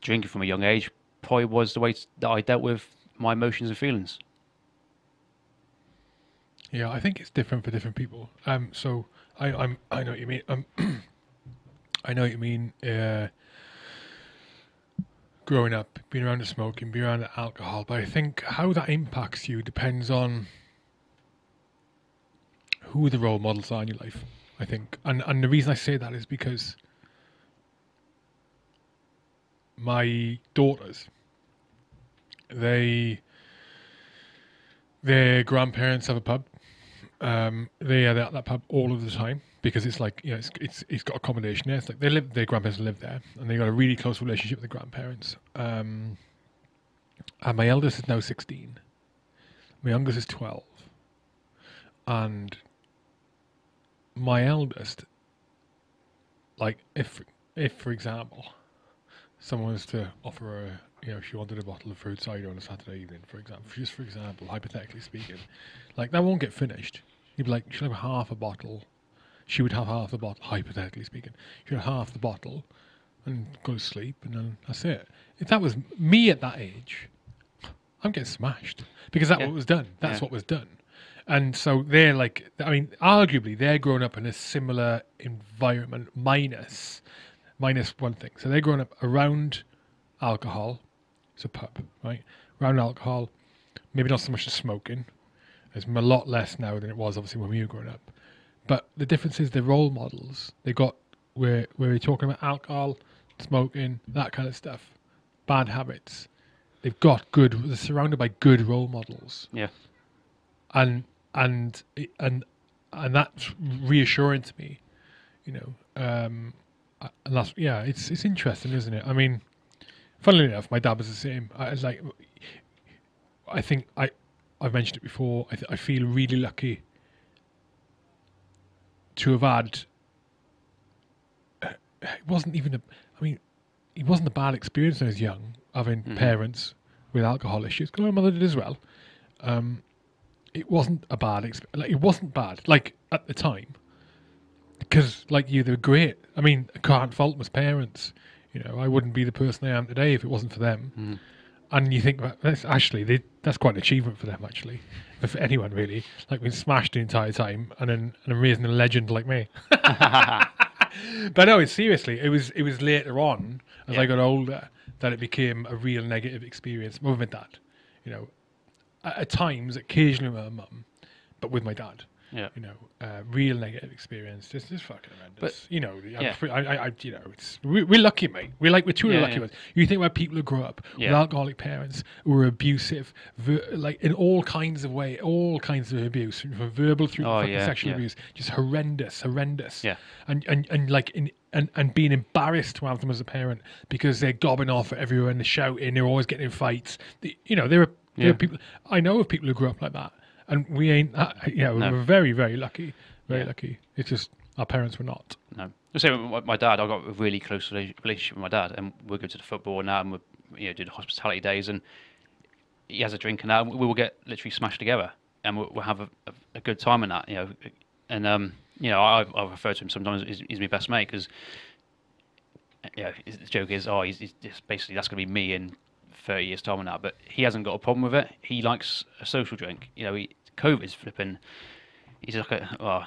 drinking from a young age probably was the way that I dealt with my emotions and feelings. Yeah, I think it's different for different people. Um, so I, I'm, I know what you mean. Um, I know what you mean. Uh, growing up, being around the smoking, being around the alcohol, but I think how that impacts you depends on who the role models are in your life. I think, and and the reason I say that is because my daughters, they, their grandparents have a pub um, they are at that pub all of the time because it's like you know it's it's it's got accommodation there. It's like they live their grandparents live there and they got a really close relationship with the grandparents. Um, and my eldest is now sixteen. My youngest is twelve, and my eldest, like if if for example, someone was to offer her, you know, if she wanted a bottle of fruit cider on a Saturday evening, for example, just for example, hypothetically speaking, like that won't get finished. You'd be like, she'll have half a bottle. She would have half the bottle, hypothetically speaking. She'd have half the bottle, and go to sleep, and then that's it. If that was me at that age, I'm getting smashed because that's Yeah. what was done. That's Yeah. what was done. And so they're like, I mean, arguably they're growing up in a similar environment, minus, minus one thing. So they're growing up around alcohol. It's a pub, right? Around alcohol. Maybe not so much the smoking. There's a lot less now than it was obviously when we were growing up. But the difference is the role models. They got where where we're talking about alcohol, smoking, that kind of stuff, bad habits. They've got good. They're surrounded by good role models Yeah. and and and and that's reassuring to me, you know. Um, and that's yeah, it's it's interesting, isn't it? I mean, funnily enough, my dad was the same. I was like, I think I I've mentioned it before. I th- I feel really lucky to have had. uh, It wasn't even a. I mean, it wasn't a bad experience when I was young, having Mhm. parents with alcohol issues. Because my mother did as well. Um, it wasn't a bad experience. Like, it wasn't bad, like at the time, because like you, they were great. I mean, I can't fault my parents. You know, I wouldn't be the person I am today if it wasn't for them. Mhm. And you think well, that's actually they, that's quite an achievement for them, actually, for anyone really. Like being smashed the entire time, and then and raising a legend like me. but no, it's seriously. It was it was later on as I got older that it became a real negative experience with my dad. You know, at, at times, occasionally with my mum, but with my dad. Yeah. You know, uh, real negative experience. This is fucking horrendous. But, you know, yeah. I, I, I, you know, it's we, we're lucky, mate. We're like we're two Yeah, lucky yeah. ones. You think about people who grow up with alcoholic parents who are abusive, ver- like in all kinds of way, all kinds of abuse, from verbal through Oh, fucking yeah, sexual yeah. abuse, just horrendous, horrendous. Yeah. And and and like in. And, and being embarrassed to have them as a parent because they're gobbing off at everyone, they're shouting, they're always getting in fights. The, you know, there are, there Yeah. are people. I know of people who grew up like that, and we ain't. Uh, you know, No. we're very, very lucky. Very Yeah. lucky. It's just our parents were not. No. The same with my, dad. I got a really close relationship with my dad, and we'll go to the football now, and we you know do the hospitality days, and he has a drink, and now we will get literally smashed together, and we'll, we'll have a, a, a good time in that, you know. And um, you know, I I refer to him sometimes as he's my best mate because, you know, the joke is, oh, he's, he's just basically that's going to be me in thirty years time and that, but he hasn't got a problem with it. He likes a social drink. You know, he, COVID's flipping. He's like a oh,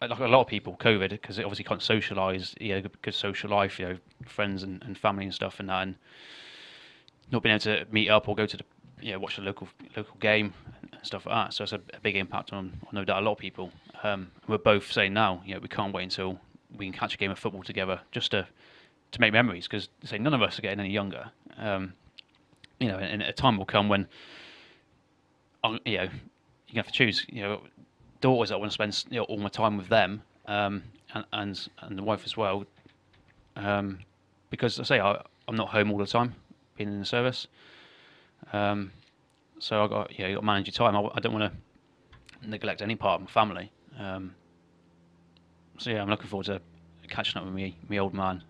like a lot of people, COVID, because obviously can't socialise, you know, good social life, you know, friends and, and family and stuff, and that, and not being able to meet up or go to the, you know, watch the local local game and stuff like that. So it's a, a big impact on, on no doubt a lot of people. Um, we're both saying now, you know, we can't wait until we can catch a game of football together just to to make memories, because say none of us are getting any younger. Um, you know, and, a time will come when, I'll- you know, you have to choose. You know, daughters I want to spend you know, all my time with them, um, and, and and the wife as well, um, because I say I, I'm not home all the time, being in the service. Um, so I got yeah, you got to manage your time. I, I don't want to neglect any part of my family. Um, so yeah, I'm looking forward to catching up with me, me old man,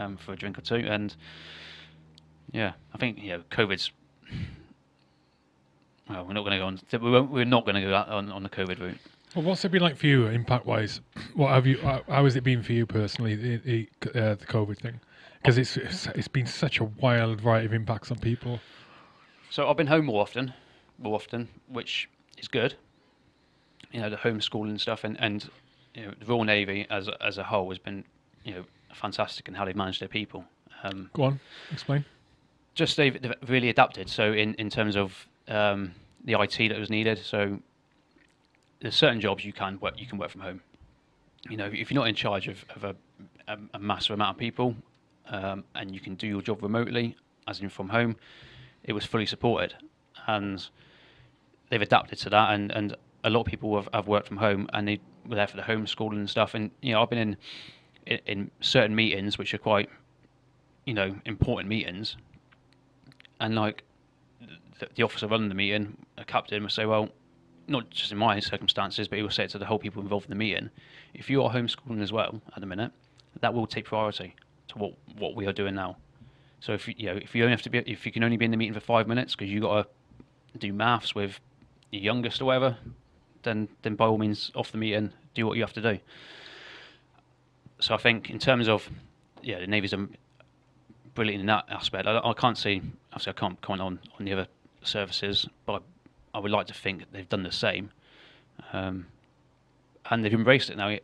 um, for a drink or two, and yeah, I think you know, COVID's. Well, we're not going to go on. We won't, we're not going to go out on, on the COVID route. Well, what's it been like for you, impact wise? What have you? How how has it been for you personally, the the, uh, the COVID thing? Because it's, it's it's been such a wild variety of impacts on people. So I've been home more often, more often, which is good. You know, the homeschooling stuff, and and you know, the Royal Navy as as a whole has been, you know, fantastic in how they've managed their people. Um, Go on, explain. just they've, they've really adapted. So in, in terms of um, the IT that was needed, so there's certain jobs you can work you can work from home. You know, if you're not in charge of, of a, a, a massive amount of people, um, and you can do your job remotely, as in from home, it was fully supported, and they've adapted to that. And, and a lot of people have, have worked from home, and they were there for the homeschooling and stuff. And you know, I've been in in, in certain meetings which are quite you know important meetings and like the, the officer running the meeting, a captain, would say, well, not just in my circumstances, but he will say it to the whole people involved in the meeting. If you are homeschooling as well at the minute, that will take priority to what what we are doing now. So if you, know if you only have to be if you can only be in the meeting for five minutes because you got to do maths with your youngest or whatever, then then by all means off the meeting, do what you have to do. So I think in terms of yeah, the Navy's brilliant in that aspect. I, I can't see, obviously, I can't comment on, on the other services, but I, I would like to think they've done the same. Um, and they've embraced it now.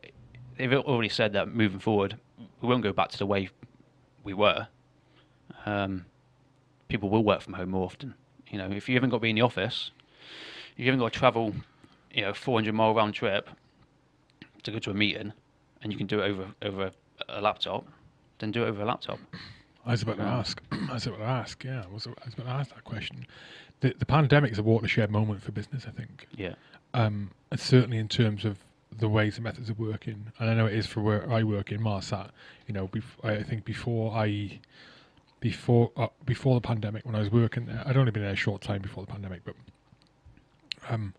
They've already said that moving forward, we won't go back to the way we were. Um, people will work from home more often. You know, if you haven't got to be in the office, if you haven't got to travel, you know, 400 mile round trip to go to a meeting, and you can do it over over a laptop, then do it over a laptop. I was about to ask. I was about to ask. Yeah, I was, I was about to ask that question. The the pandemic is a watershed moment for business. I think. Yeah. Um, and certainly in terms of the ways and methods of working, and I know it is for where I work Inmarsat. You know, bef- I think before I, before uh, before the pandemic, when I was working there, I'd only been there a short time before the pandemic, but um,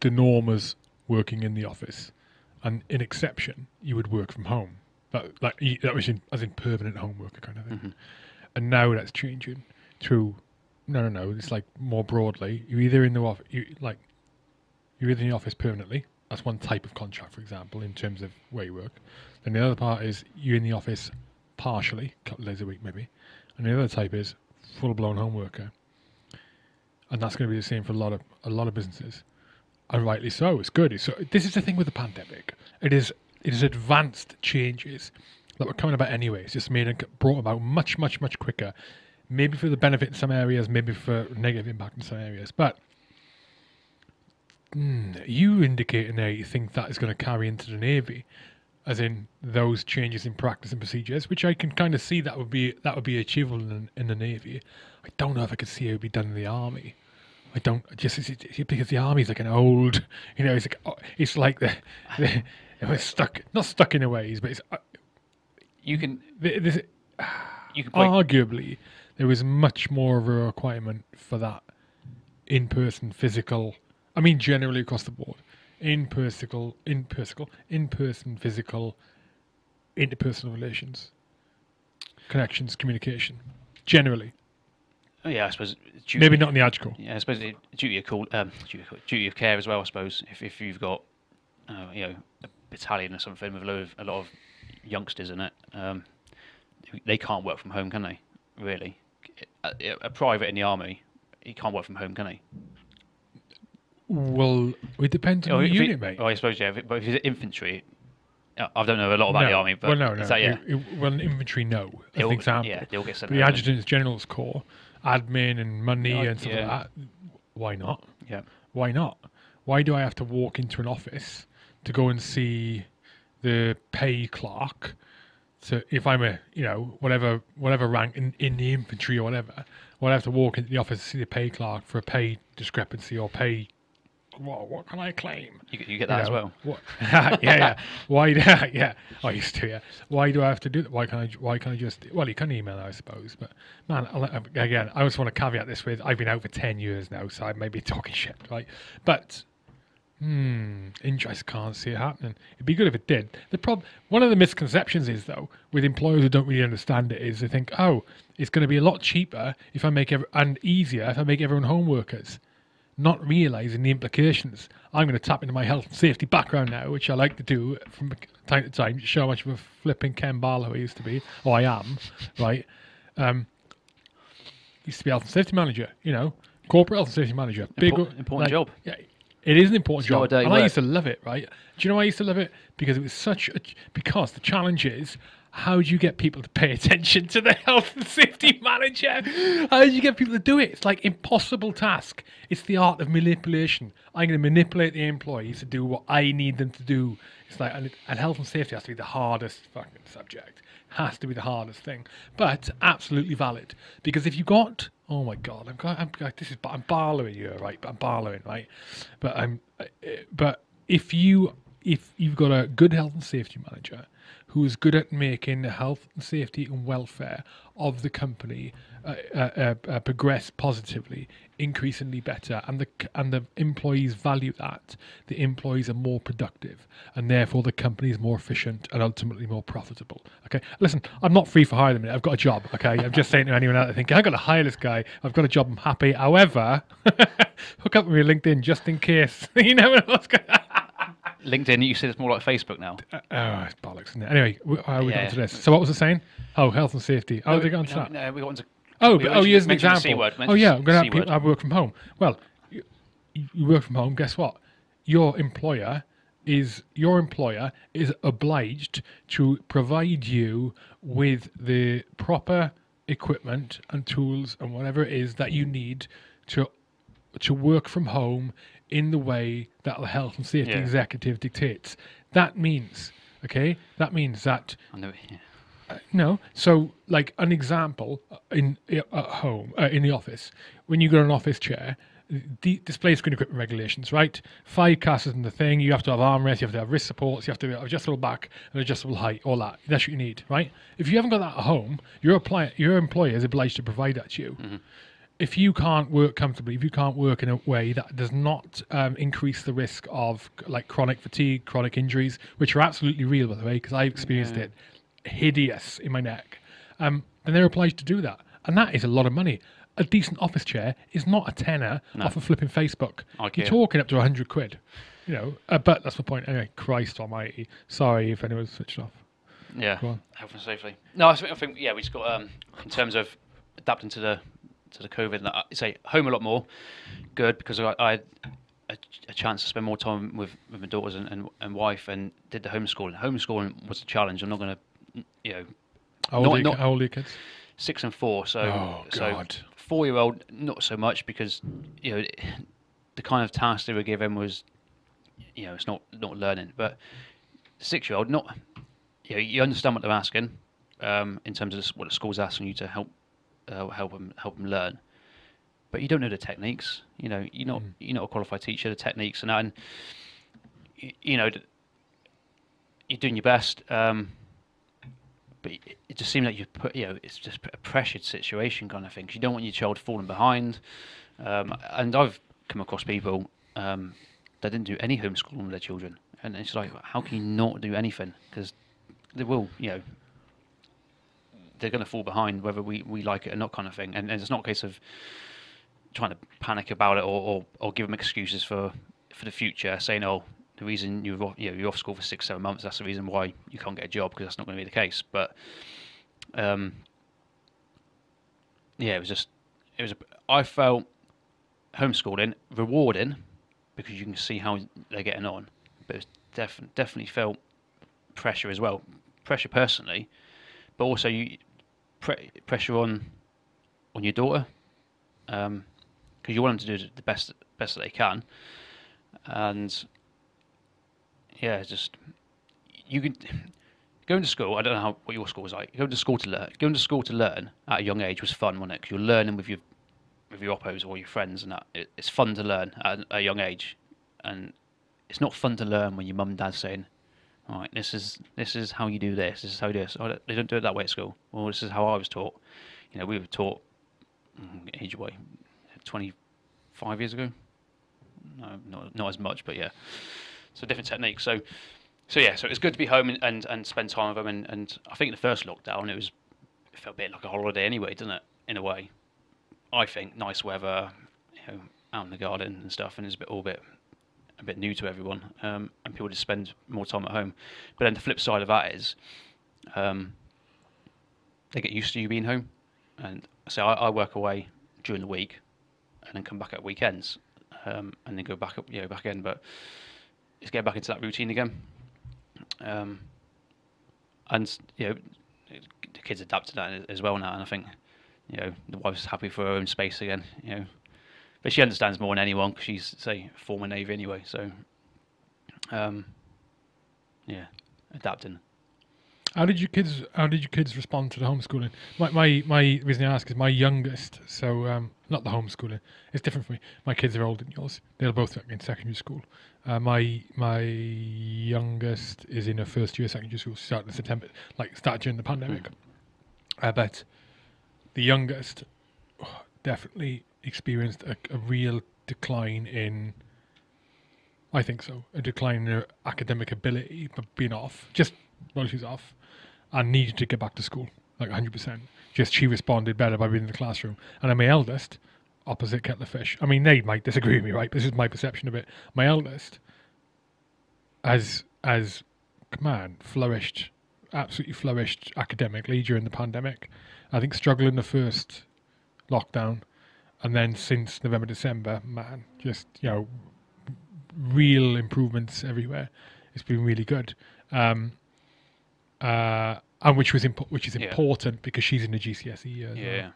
the norm was working in the office, and in exception, you would work from home. That like that was in, as in permanent home worker kind of thing. Mhm. And now that's changing through. No, no, no. It's like more broadly. You're either in the office, you like you're either in the office permanently. That's one type of contract, for example, in terms of where you work. Then the other part is you're in the office partially, a couple of days a week maybe. And the other type is full blown home worker. And that's going to be the same for a lot of a lot of businesses. And rightly so. It's good. So this is the thing with the pandemic. It is it is advanced changes that were coming about anyway. It's just made it brought about much, much, much quicker. Maybe for the benefit in some areas, maybe for negative impact in some areas. But mm, you indicating there you think that is going to carry into the navy, as in those changes in practice and procedures, which I can kind of see that would be that would be achievable in, in the navy. I don't know if I could see it would be done in the army. I don't just it's, it's, because the army's like an old, you know, it's like oh, it's like the, the it was stuck not stuck in a ways, but it's uh, You can th- this, you can arguably there was much more of a requirement for that in person physical I mean generally across the board. In physical in physical in person physical interpersonal relations. Connections, communication. Generally. Oh, yeah, I suppose duty, Maybe not in the Agile. Yeah, I suppose it, duty of call, um, duty, of, duty of care as well. I suppose if if you've got uh, you know a battalion or something with a lot of, a lot of youngsters in it, um, they can't work from home, can they? Really, a, a private in the army, he can't work from home, can he? Well, it depends on Or the if it- unit, mate. Oh, I suppose yeah. If it, but if he's infantry, I don't know a lot about no. the army, but well, no, no. is that, yeah, It- it- well, infantry, no. As an example. yeah, they'll get sent the adjutant's general's corps, admin and money Yeah, and stuff yeah. like that. Why not? Yeah, Why not? Why do I have to walk into an office to go and see the pay clerk? So if I'm a you know whatever whatever rank in, in the infantry or whatever, well I have to walk into the office to see the pay clerk for a pay discrepancy or pay. What what can I claim? you, get- you get that you as know, well. What? yeah, yeah. Why? do- yeah, I used to. Yeah. Why do I have to do that? Why can't I? Why can't I just? Well, you can email, I suppose. But man, again, I just want to caveat this with: I've been out for ten years now, so I may be talking shit, right? But hmm, I just can't see it happening. It'd be good if it did. The problem, one of the misconceptions is though, with employers who don't really understand it, is they think, oh, it's going to be a lot cheaper if I make ev- and easier if I make everyone home workers not realizing the implications. I'm going to tap into my health and safety background now, which I like to do from time to time to show how much of a flipping Ken Barlow I used to be, or I am, right? Um, used to be health and safety manager, you know, corporate health and safety manager, big Impor- important job. Yeah, it is an important It's job, and I used to love it. Right? Do you know why I used to love it? Because it was such a because the challenge is. How do you get people to pay attention to the health and safety manager? How do you get people to do it? It's like impossible task. It's the art of manipulation. I'm going to manipulate the employees to do what I need them to do. It's like and, and health and safety has to be the hardest fucking subject. Has to be the hardest thing, but absolutely valid. Because if you got oh my god, I'm I'm this is I'm barlowing you right, but I'm barlowing right, but I'm uh, but if you if you've got a good health and safety manager who is good at making the health and safety and welfare of the company uh, uh, uh, uh, progress positively, increasingly better, and the and the employees value that, the employees are more productive, and therefore the company is more efficient and ultimately more profitable. Okay, listen, I'm not free for hire at the minute. I've got a job. Okay, I'm just saying to anyone out there thinking I've got to hire this guy. I've got a job. I'm happy. However, hook up with me on LinkedIn just in case. you never know what's going. LinkedIn, you said it's more like Facebook now. Uh, oh, it's bollocks, isn't it? Anyway, we, how are we Yeah. got to this? So what was it saying? Oh, health and safety. How did they get onto no, that? No, we got into. Oh, we but, oh, here's an example. C word, oh, yeah, I'm going to people have work from home. Well, you, you work from home. Guess what? Your employer is your employer is obliged to provide you with the proper equipment and tools and whatever it is that you need to to work from home in the way that the health and safety Yeah. executive dictates. That means, okay, that means that know, yeah. no. So, like an example uh, in at home, uh, in the office, when you got an office chair, the display screen equipment regulations, right? Five casters in the thing. You have to have armrests. You have to have wrist supports. You have to have adjustable back and adjustable height. All that. That's what you need, right? If you haven't got that at home, your apply your employer is obliged to provide that to you. If you can't work comfortably, if you can't work in a way that does not um, increase the risk of like chronic fatigue, chronic injuries, which are absolutely real, by the way, because I've experienced Yeah. it hideous in my neck. Um, and they're obliged to do that. And that is a lot of money. A decent office chair is not a tenner off of flipping Facebook. IKEA. You're talking up to 100 quid. You know, uh, but that's the point. Anyway, Christ almighty. Sorry if anyone's switched off. Yeah, Go on. health and safety. No, I think, I think yeah, we just got um, in terms of adapting to the to the COVID. and I say home a lot more, good because I, I had a, a chance to spend more time with, with my daughters and, and, and wife, and did the homeschooling. Homeschooling was a challenge. I'm not going to, you know, How old, Not- you, not- how old are your kids? six and four. So, Oh, so four year old not so much because you know the kind of task they were given was you know it's not not learning, but six year old not you know you understand what they're asking um, in terms of what the school's asking you to help uh, help them help them learn. But you don't know the techniques. You know, you're not you're not a qualified teacher. The techniques and and you know, you're doing your best. Um, but it- it just seems like you put, you know, it's just a pressured situation kind of thing. Cause you don't want your child falling behind. Um, and I've come across people um, that didn't do any homeschooling with their children, and it's like, how can you not do anything? Because they will, you know, they're going to fall behind whether we, we like it or not, kind of thing. And, and it's not a case of trying to panic about it or, or, or give them excuses for for the future, saying, "Oh, the reason you're off, you know, you're off school for six seven months, that's the reason why you can't get a job because that's not going to be the case." But um, yeah, it was just it was. A, I felt homeschooling rewarding because you can see how they're getting on, but it's def- definitely felt pressure as well. Pressure personally, but also you pre- pressure on on your daughter um, because you want them to do the best best that they can, and yeah, just you can going to school. I don't know how what your school was like. Going to school to learn. Going to school to learn at a young age was fun, wasn't it? Because you're learning with your with your oppos or your friends, and that it, it's fun to learn at a young age, and it's not fun to learn when your mum and dad's saying. All right, this is this is how you do this. This is how you do this. Oh, they- don't do it that way at school. Well, this is how I was taught. You know, we were taught mm, age away, twenty five years ago. No, not not as much, but yeah. So different techniques. So so yeah, so it's good to be home and, and, and spend time with them. And, and I think the first lockdown, it was it felt a bit like a holiday anyway, didn't it? In a way, I think nice weather, you know, out in the garden and stuff, and it's a bit all a bit a bit new to everyone, um, and people just spend more time at home. But then the flip side of that is, um, they get used to you being home, and so I, I work away during the week, and then come back at weekends, um, and then go back up, you know, back in. But it's getting back into that routine again. Um, and you know, the kids adapt to that as well now, and I think you know the wife's happy for her own space again. You know, but she understands more than anyone because she's say former navy anyway. So, um, yeah, adapting. How did your kids? How did your kids respond to the homeschooling? My my, my reason I ask is my youngest. So um, not the homeschooling. It's different for me. My kids are older than yours. They're both in secondary school. Uh, my my youngest is in her first year of secondary school. She started in September, like started during the pandemic. I bet the youngest oh, definitely experienced a, a real decline in. I think so. A decline in her academic ability, but being off just while she's off, and needed to get back to school, like 100%. Just she responded better by being in the classroom. And then my eldest, opposite kettle of fish. I mean, they might disagree with me, right? This is my perception of it. My eldest has has man flourished, absolutely flourished academically during the pandemic. I think struggling the first lockdown, and then since November December, man, just you know, real improvements everywhere. It's been really good. Um, uh, and which was impo- which is Yeah. important because she's in the GCSE year. as well Yeah.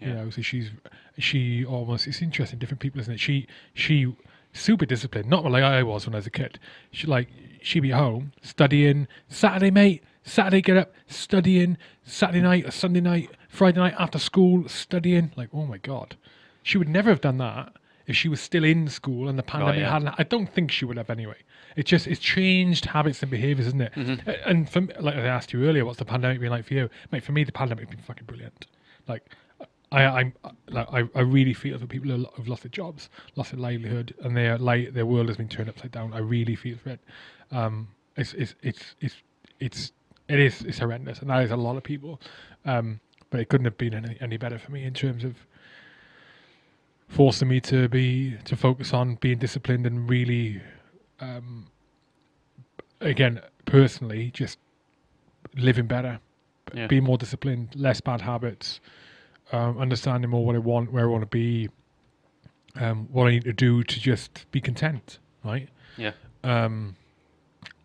you Yeah. know so she's she almost it's interesting different people isn't it she she super disciplined not like i was when i was a kid she like she'd be home studying saturday mate saturday get up studying saturday night or sunday night friday night after school studying like oh my god she would never have done that if she was still in school and the pandemic hadn't i don't think she would have anyway it just it's changed habits and behaviors isn't it A- and for like i asked you earlier what's the pandemic been like for you mate for me the pandemic has been fucking brilliant like I, I'm like I, I really feel for people who have lost their jobs, lost their livelihood, and their like their world has been turned upside down. I really feel for it. Um, it's it's it's it's it's it is it's horrendous, and that is a lot of people. Um, but it couldn't have been any any better for me in terms of forcing me to be to focus on being disciplined and really, um, again personally, just living better, Yeah. be more disciplined, less bad habits um, understanding more what I want, where I want to be, um, what I need to do to just be content, right? Yeah. Um,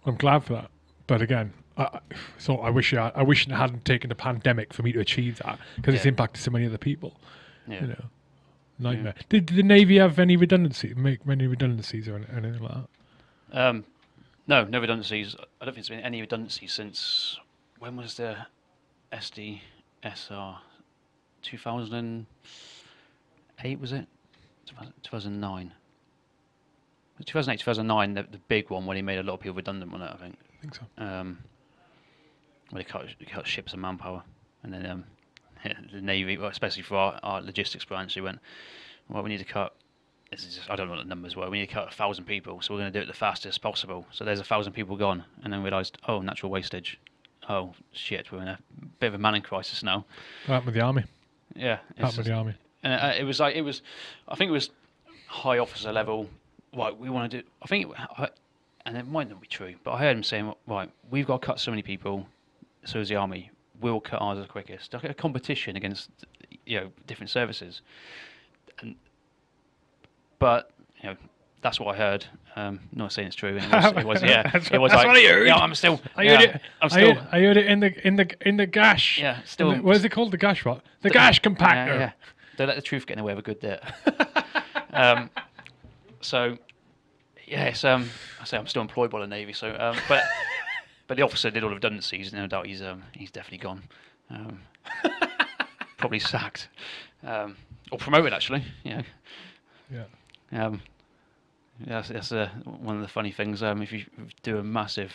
I'm glad for that, but again, I, so I wish I, I wish it hadn't taken the pandemic for me to achieve that because it's impacted so many other people. Yeah. You know, nightmare. Did, did the Navy have any redundancy? Make many redundancies or anything like that? Um, no, no redundancies. I don't think there's been any redundancies since when was the SDSR? 2008 was it? 2009. 2008, 2009, the, the big one when he made a lot of people redundant on it, I think. I think so. Um, where they cut, they cut ships and manpower. And then um, the Navy, well, especially for our, our logistics branch, they went, well, we need to cut this is just, I don't know what the numbers were. We need to cut a thousand people, so we're going to do it the fastest possible. So there's a thousand people gone, and then realised, oh, natural wastage. Oh shit, we're in a bit of a manning crisis now. Happened with the army. Yeah, Happened with the army. and uh, it was like it was, I think it was high officer level. Right, we want to do. I think, it, and it might not be true, but I heard him saying, right, we've got to cut so many people. So is the army. We'll cut ours the quickest. Like a competition against, you know, different services. And, but you know, that's what I heard. Um, not saying it's true. It was, it was yeah. That's it was that's like, what I heard. Yeah, I'm still. I yeah, heard it. I'm I heard, I heard it in the in the in the gash. Yeah, still. the- what is it called? The gash what? The D- gash compactor. Yeah, yeah. Don't let the truth get in the way of a good bit. um, so, yes, um, I say I'm still employed by the Navy. So, um, but but the officer did all the redundancies. No doubt he's um, he's definitely gone. Um, probably sacked um, or promoted actually. Yeah. Yeah. Um, that's, that's uh, one of the funny things. Um, if you do a massive,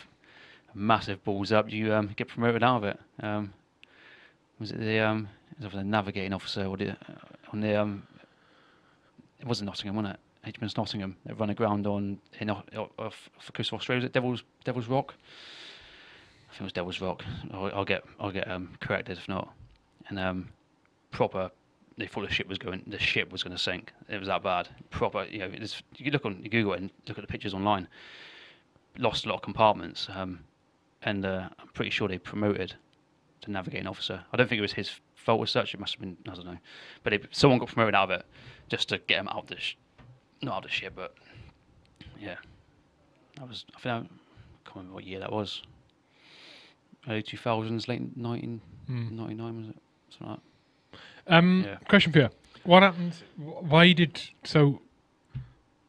massive balls up, you um, get promoted out of it. Um, was it the um, it was the navigating officer or the, uh, on the um, it wasn't Nottingham, wasn't it? HMS Nottingham. They run aground on in off, off, off the coast of Australia. Was it Devil's Devil's Rock? I think it was Devil's Rock. I'll, I'll get I'll get um, corrected if not. And um, proper they thought the ship was going the ship was going to sink. It was that bad. Proper, you know, you look on Google and look at the pictures online. Lost a lot of compartments, um, and uh, I'm pretty sure they promoted to navigating officer. I don't think it was his fault as such. It must have been I don't know, but it, someone got promoted out of it just to get him out of the sh- not out of the ship, but yeah, that was I think I can't remember what year that was. Early 2000s, late 1999 was it? Something like that. Um, Yeah. question for you: What happened? Why did so?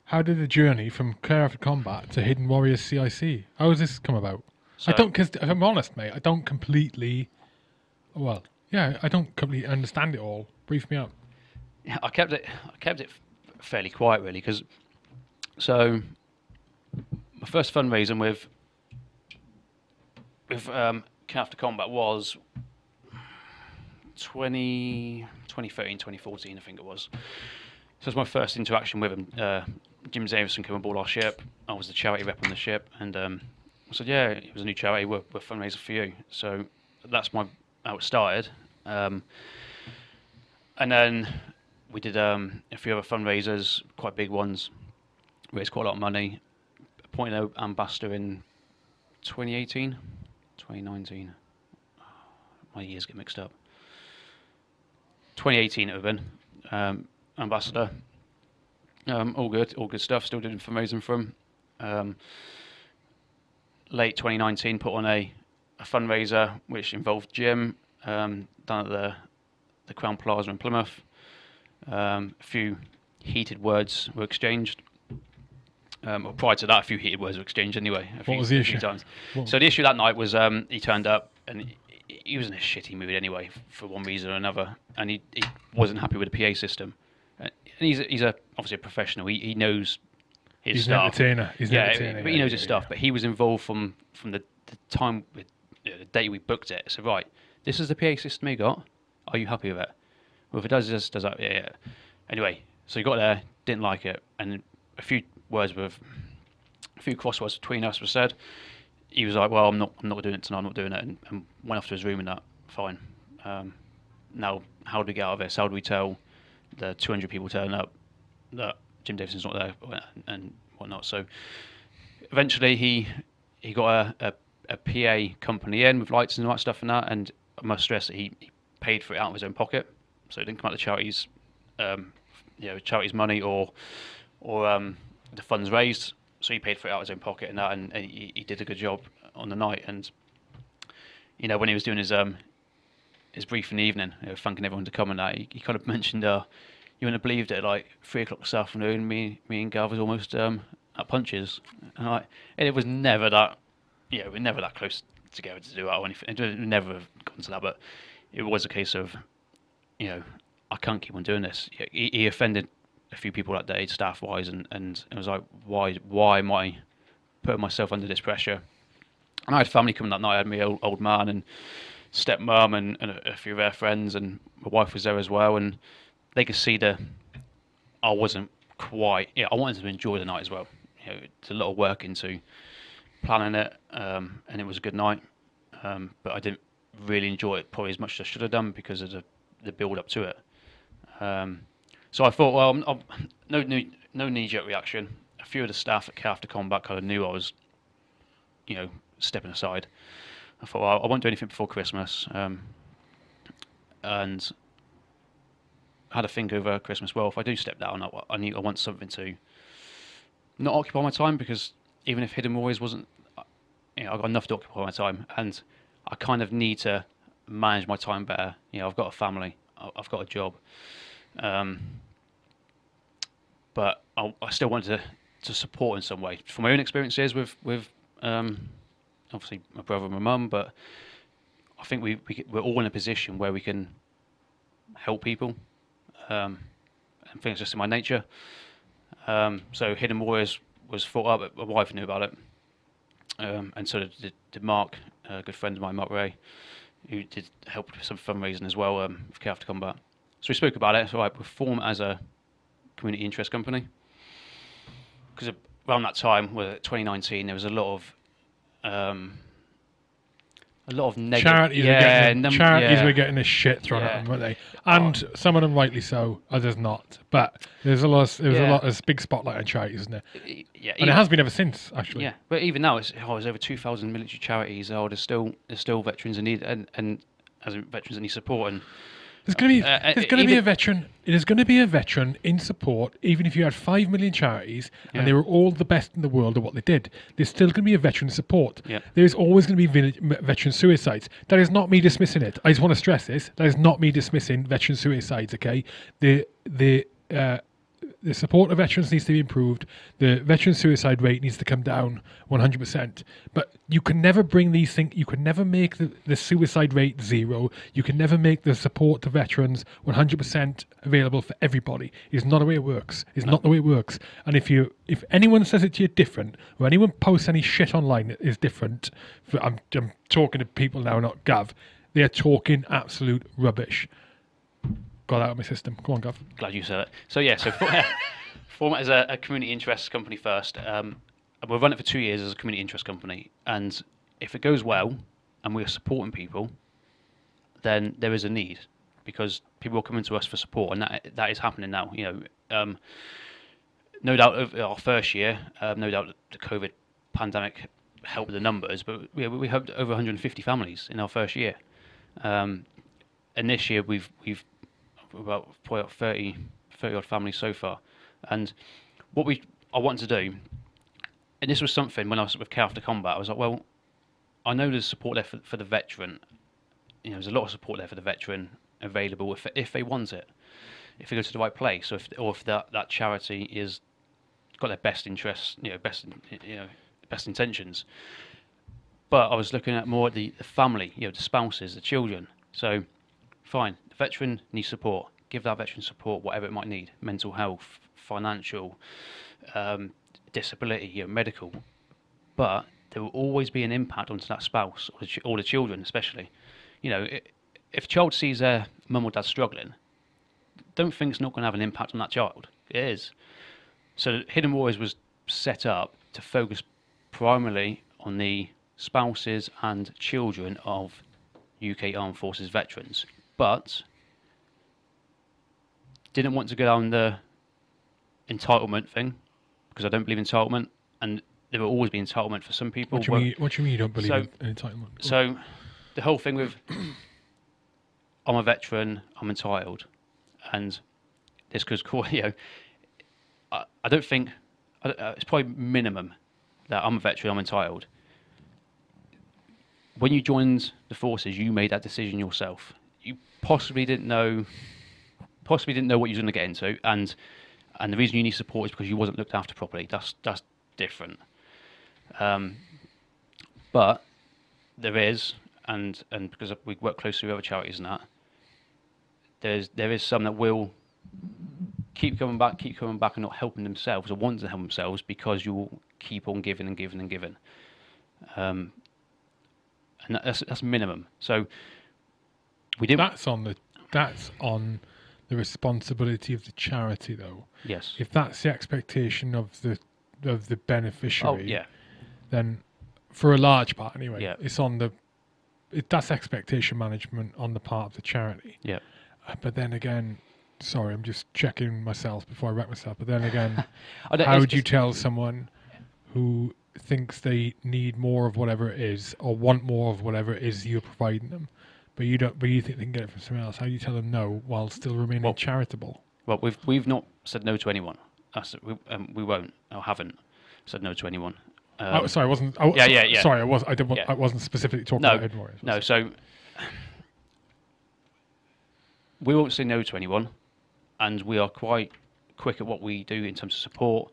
How did the journey from Care After Combat to Hidden Warriors CIC? How has this come about? I don't, because if I'm honest, mate, I don't completely. Well, yeah, I don't completely understand it all. Brief me up. Yeah, I kept it. I kept it fairly quiet, really, because so my first fundraising with with um, After Combat was 20, 2013, 2014, I think it was. So it was my first interaction with him. Uh, Jim Davison came aboard our ship. I was the charity rep on the ship, and um, I said, "Yeah, it was a new charity. We're, we're fundraising for you." So that's my how it started. Um, and then we did um, a few other fundraisers, quite big ones, raised quite a lot of money. appointed ambassador in 2018, 2019. My years get mixed up. 2018 it would have been um, ambassador. Um, all good, all good stuff. Still doing fundraising for him. Um, late 2019, put on a, a fundraiser which involved Jim um, down at the the Crowne Plaza in Plymouth. Um, a few heated words were exchanged. Um, or prior to that, a few heated words were exchanged anyway. A few, was the issue? Times. What- So the issue that night was um, he turned up and he, he was in a shitty mood anyway for one reason or another, and he, he wasn't happy with the PA system. Uh, And he's a, he's a obviously a professional. He he knows his He's an stuff. entertainer. He's an yeah, entertainer. but he yeah, knows yeah, his stuff. yeah. But he was involved from from the, the time you know, the day we booked it. So right, this is the PA system he got. Are you happy with it? Well, if it does this, does that? Yeah, yeah. Anyway, so he got there, didn't like it, and a few words with a few crosswords between us were said. He was like, "Well, I'm not, I'm not doing it tonight. I'm not doing it," and, and went off to his room and that. Fine. Um, now, how do we get out of this? How do we tell the 200 people turning up that Jim Davison's not there and whatnot? So eventually, he he got a, a, a PA company in with lights and all that stuff and that. And I must stress that he, he paid for it out of his own pocket, so it didn't come out of the charities, um, you know, charities money or or um, the funds raised. So he paid for it out of his own pocket and that, and, and he, he did a good job on the night. And you know, when he was doing his um his brief in the evening, you know, thanking everyone to come and that, he, he kind of mentioned, uh, you wouldn't have believed it, like three o'clock this afternoon, me me and Gav was almost um, at punches, and, I, and it was never that, know, we're never that close together to do that or anything. It never have gotten to that, but it was a case of, you know, I can't keep on doing this. He, he offended a few people that day, staff wise, and, and it was like, why why am I putting myself under this pressure? And I had family coming that night. I had my old, old man and stepmom and, and a, a few of their friends, and my wife was there as well. And they could see the I wasn't quite. Yeah, I wanted to enjoy the night as well. You know, it's a lot of work into planning it, um, and it was a good night. Um, but I didn't really enjoy it probably as much as I should have done because of the, the build up to it. Um, so I thought, well, I'm, I'm, no, no, no knee-jerk reaction. A few of the staff at After Combat kind of knew I was, you know, stepping aside. I thought, well, I won't do anything before Christmas, um, and I had a think over Christmas. Well, if I do step down, I, I need, I want something to not occupy my time because even if Hidden Warriors wasn't, you know, I've got enough to occupy my time, and I kind of need to manage my time better. You know, I've got a family, I've got a job, um, but I, I still wanted to, to support in some way from my own experiences with with um, obviously my brother and my mum, but I think we, we we're all in a position where we can help people. Um, I think it's just in my nature. Um, so Hidden Warriors was thought up. My wife knew about it, um, and so did, did, Mark, a good friend of mine, Mark Ray, who did help with some fundraising as well um, for After Combat. So we spoke about it. So I perform as a community interest company because around that time, well, 2019, there was a lot of um, a lot of negative. Charities, yeah, were getting, num- charities yeah. were getting a shit thrown Yeah. at them, weren't they? And some of them rightly so, others not. But there's a lot. There's a Yeah. lot. There's a big spotlight on charities, isn't there? Yeah, And it has been ever since, actually. Yeah, but even now, it's oh, there's over two thousand military charities. Oh, there's still there's still veterans in need, and and as veterans in need support, and There's going to be Uh, uh, there's going to be a veteran. There's going to be a veteran in support, even if you had five million charities Yeah. and they were all the best in the world at what they did. There's still going to be a veteran support. Yeah. There's always going to be veteran suicides. That is not me dismissing it. I just want to stress this. That is not me dismissing veteran suicides. Okay. The the uh, the support of veterans needs to be improved. The veteran suicide rate needs to come down 100%. But you can never bring these things, you can never make the, the suicide rate zero. You can never make the support to veterans 100% available for everybody. It's not the way it works. It's not the way it works. And if you, if anyone says it to you different, or anyone posts any shit online that is different, I'm, I'm talking to people now, not Gav, they're talking absolute rubbish. Got that out of my system. Go on, Gav. glad you said it. So yeah, so for, format as a, a community interest company first. Um, and we've run it for two years as a community interest company, and if it goes well, and we're supporting people, then there is a need because people are coming to us for support, and that that is happening now. You know, um, no doubt our first year, um, no doubt the COVID pandemic helped the numbers, but we, we helped over 150 families in our first year. Um, and this year we've we've about about 30, 30 odd families so far. And what we I wanted to do, and this was something when I was with Care After Combat, I was like, well, I know there's support there for, for the veteran. You know, there's a lot of support there for the veteran available if if they want it, if they go to the right place, or if or if that, that charity is got their best interests, you know, best you know, best intentions. But I was looking at more at the, the family, you know, the spouses, the children. So, fine, veteran needs support. Give that veteran support, whatever it might need, mental health, financial, um, disability, you know, medical. But there will always be an impact onto that spouse or the, ch- or the children, especially. You know, i if a child sees their mum or dad struggling, don't think it's not going to have an impact on that child. It is. So Hidden Warriors was set up to focus primarily on the spouses and children of UK Armed Forces veterans, but didn't want to go down the entitlement thing because I don't believe entitlement, and there will always be entitlement for some people. What do you mean? What do you mean you don't believe So- in entitlement? so the whole thing with I'm a veteran, I'm entitled, and this could cause you know, I, I don't think I don't- uh, it's probably minimum that I'm a veteran, I'm entitled. When you joined the forces, you made that decision yourself. You possibly didn't know, possibly didn't know what you were going to get into, and and the reason you need support is because you wasn't looked after properly. That's that's different. Um, but there is, and and because we work closely with other charities and that, there's there is some that will keep coming back, keep coming back, and not helping themselves or wanting to help themselves because you will keep on giving and giving and giving. Um, and that's that's minimum. So we didn't. that's on the that's on the responsibility of the charity, though. yes. If that's the expectation of the of the beneficiary, Oh yeah. then for a large part anyway, Yeah. it's on the it, that's expectation management on the part of the charity. Yeah. Uh, But then again, sorry, I'm just checking myself before I wreck myself. But then again, how would you tell someone who thinks they need more of whatever it is or want more of whatever it is you're providing them, but you don't, but you think they can get it from somewhere else? How do you tell them no while still remaining Well, charitable? Well, we've we've not said no to anyone. We, um, we won't or haven't said no to anyone. Um, oh, sorry, I wasn't. I, yeah, yeah, yeah. Sorry, I was. I didn't. Want, Yeah. I wasn't specifically talking No, about Hidden Warriors. No, so we won't say no to anyone, and we are quite quick at what we do in terms of support.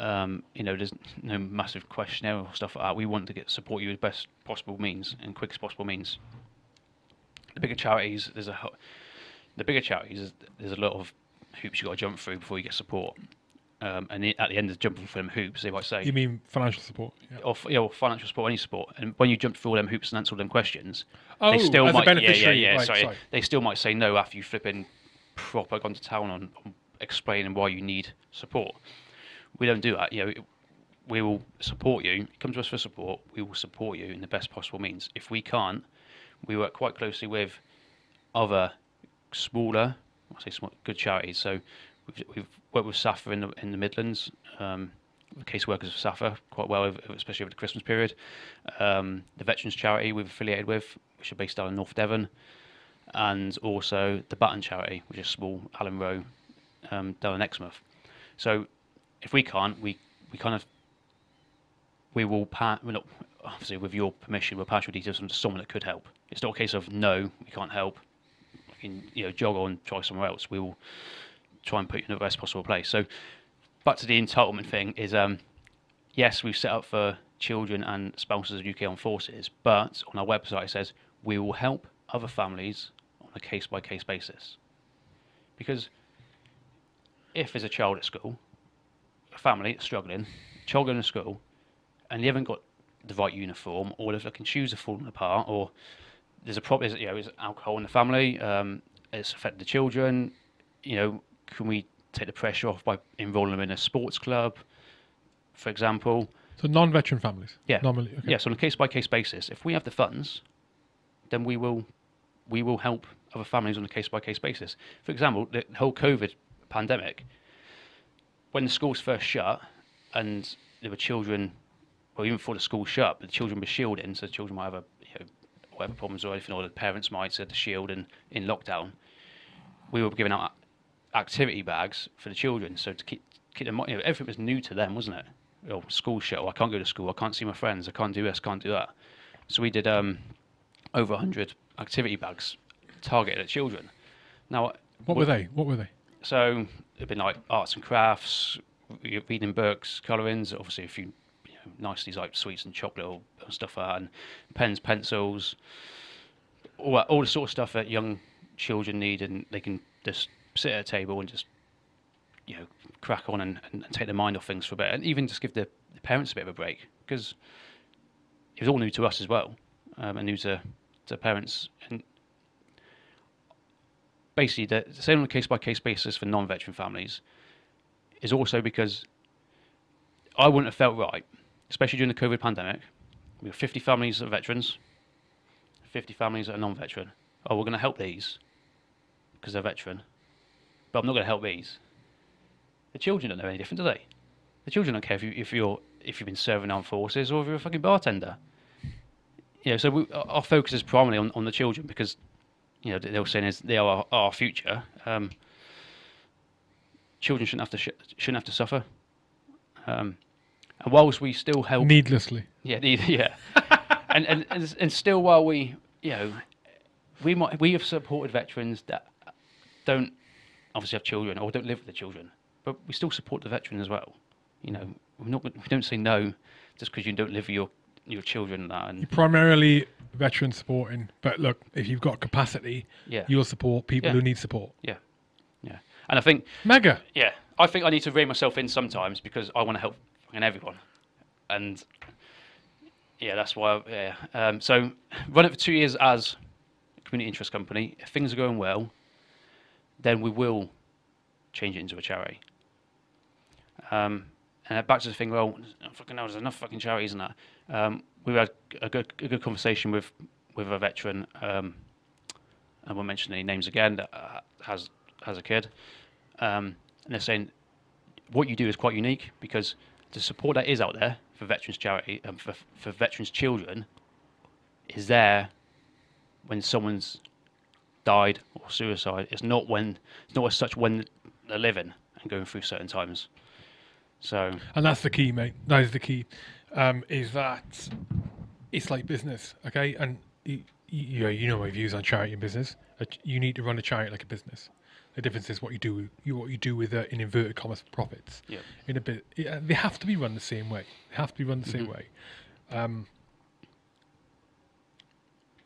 Um, you know, there's no massive questionnaire or stuff like that. We want to get support you as best possible means and quickest possible means. The bigger charities, there's a the bigger charities, there's- there's a lot of hoops you got to jump through before you get support. Um, and at the end of jumping through them hoops, they might say, You mean financial support? Yeah. or you know, financial support, any support. And when you jump through all them hoops and answer all them questions, Oh, they still might, yeah, yeah, yeah. right, sorry, sorry. they still might say no after you flipping proper gone to town on, on explaining why you need support. We don't do that. You know, we will support you. Come to us for support. We will support you in the best possible means. If we can't, we work quite closely with other smaller, I say small, good charities. So we've, we've worked with SSAFA in the in the Midlands. Um, the caseworkers of SSAFA quite well, especially over the Christmas period. Um, the Veterans Charity we've affiliated with, which are based down in North Devon, and also the Button Charity, which is small, Allen Row, um, down in Exmouth. So if we can't, we, we kind of we will pass. Well, not, obviously, with your permission, we'll pass your details on to someone that could help. It's not a case of no, we can't help. We can you know jog on, try somewhere else. We will try and put you in the best possible place. So back to the entitlement thing is um, yes, we've set up for children and spouses of UK armed forces, but on our website it says we will help other families on a case by case basis. Because if there's a child at school, a family struggling, child going to school, and they haven't got the right uniform, or the fucking shoes are falling apart, or there's a problem, you know, there's alcohol in the family, um, it's affected the children, you know, can we take the pressure off by enrolling them in a sports club, for example? So non-veteran families. Yeah. Normally. Okay. Yes, on a case by case basis. If we have the funds, then we will we will help other families on a case by case basis. For example, the whole COVID pandemic, when the schools first shut and there were children well, even before the school shut, the children were shielding, so the children might have a, whatever problems or anything, or the parents might have the shield in, in lockdown. We were giving out activity bags for the children, so to keep, keep them, you know, everything was new to them, wasn't it? Oh, school shut. Oh, I can't go to school. I can't see my friends. I can't do this. Can't do that. So we did um, over 100 activity bags targeted at children. Now, What were they? What were they? so it'd been like arts and crafts, reading books, colourings, obviously a few you know, niceties like sweets and chocolate or stuff like that, and pens, pencils, all that, all the sort of stuff that young children need, and they can just sit at a table and just you know crack on and, and, take their mind off things for a bit, and even just give the, the parents a bit of a break because it was all new to us as well, um, and new to to parents, and basically the the same on a case by case basis for non veteran families is also because I wouldn't have felt right, especially during the COVID pandemic. We have 50 families of veterans, 50 families that are non veteran. Oh, we're going to help these because they're veteran, but I'm not going to help these. The children don't know any different, do they? The children don't care if, you, if you're if you've been serving armed forces or if you're a fucking bartender. You know, so we, our focus is primarily on, on the children because you know they were saying is they are our, our future. Um, children shouldn't have to sh- shouldn't have to suffer. Um, and whilst we still help, Needlessly. yeah, the- yeah, and, and and still while we you know we might we have supported veterans that don't obviously have children or don't live with the children, but we still support the veteran as well. You know, we're not we don't say no just because you don't live with your your children and that and Primarily veteran supporting, but look, if you've got capacity, yeah you'll support people Yeah. who need support. yeah yeah and I think Mega. Yeah, I think I need to rein myself in sometimes because I want to help fucking everyone, and yeah, that's why. Yeah, um, so run it for two years as a community interest company. If things are going well, then we will change it into a charity. Um, and back to the thing. Well, fucking hell, there's enough fucking charities and that. Um, we had a good, a good conversation with with a veteran. Um, I won't mention any names again. That uh, has has a kid um, and they're saying what you do is quite unique because the support that is out there for veterans charity um, for, for veterans children is there when someone's died or suicide it's not when it's not as such when they're living and going through certain times so And that's the key, mate. That is the key. Um, is that it's like business, okay? And you, you know my views on charity and business. You need to run a charity like a business. The difference is what you do. You what you do with uh, in inverted commas profits. yeah In a bit, yeah, they have to be run the same way. They have to be run the same Mhm. way. Um,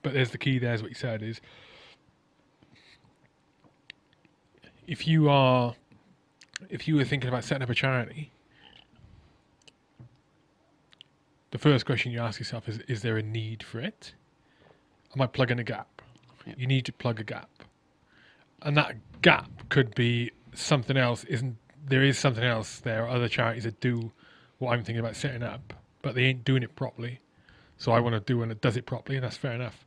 but there's the key. There's what you said is if you are if you were thinking about setting up a charity, the first question you ask yourself is: Is there a need for it? Am I plugging a gap? Yeah. You need to plug a gap, and that gap could be something else. Isn't there is something else? There are other charities that do what I'm thinking about setting up, but they ain't doing it properly. So I want to do one that does it properly, and that's fair enough.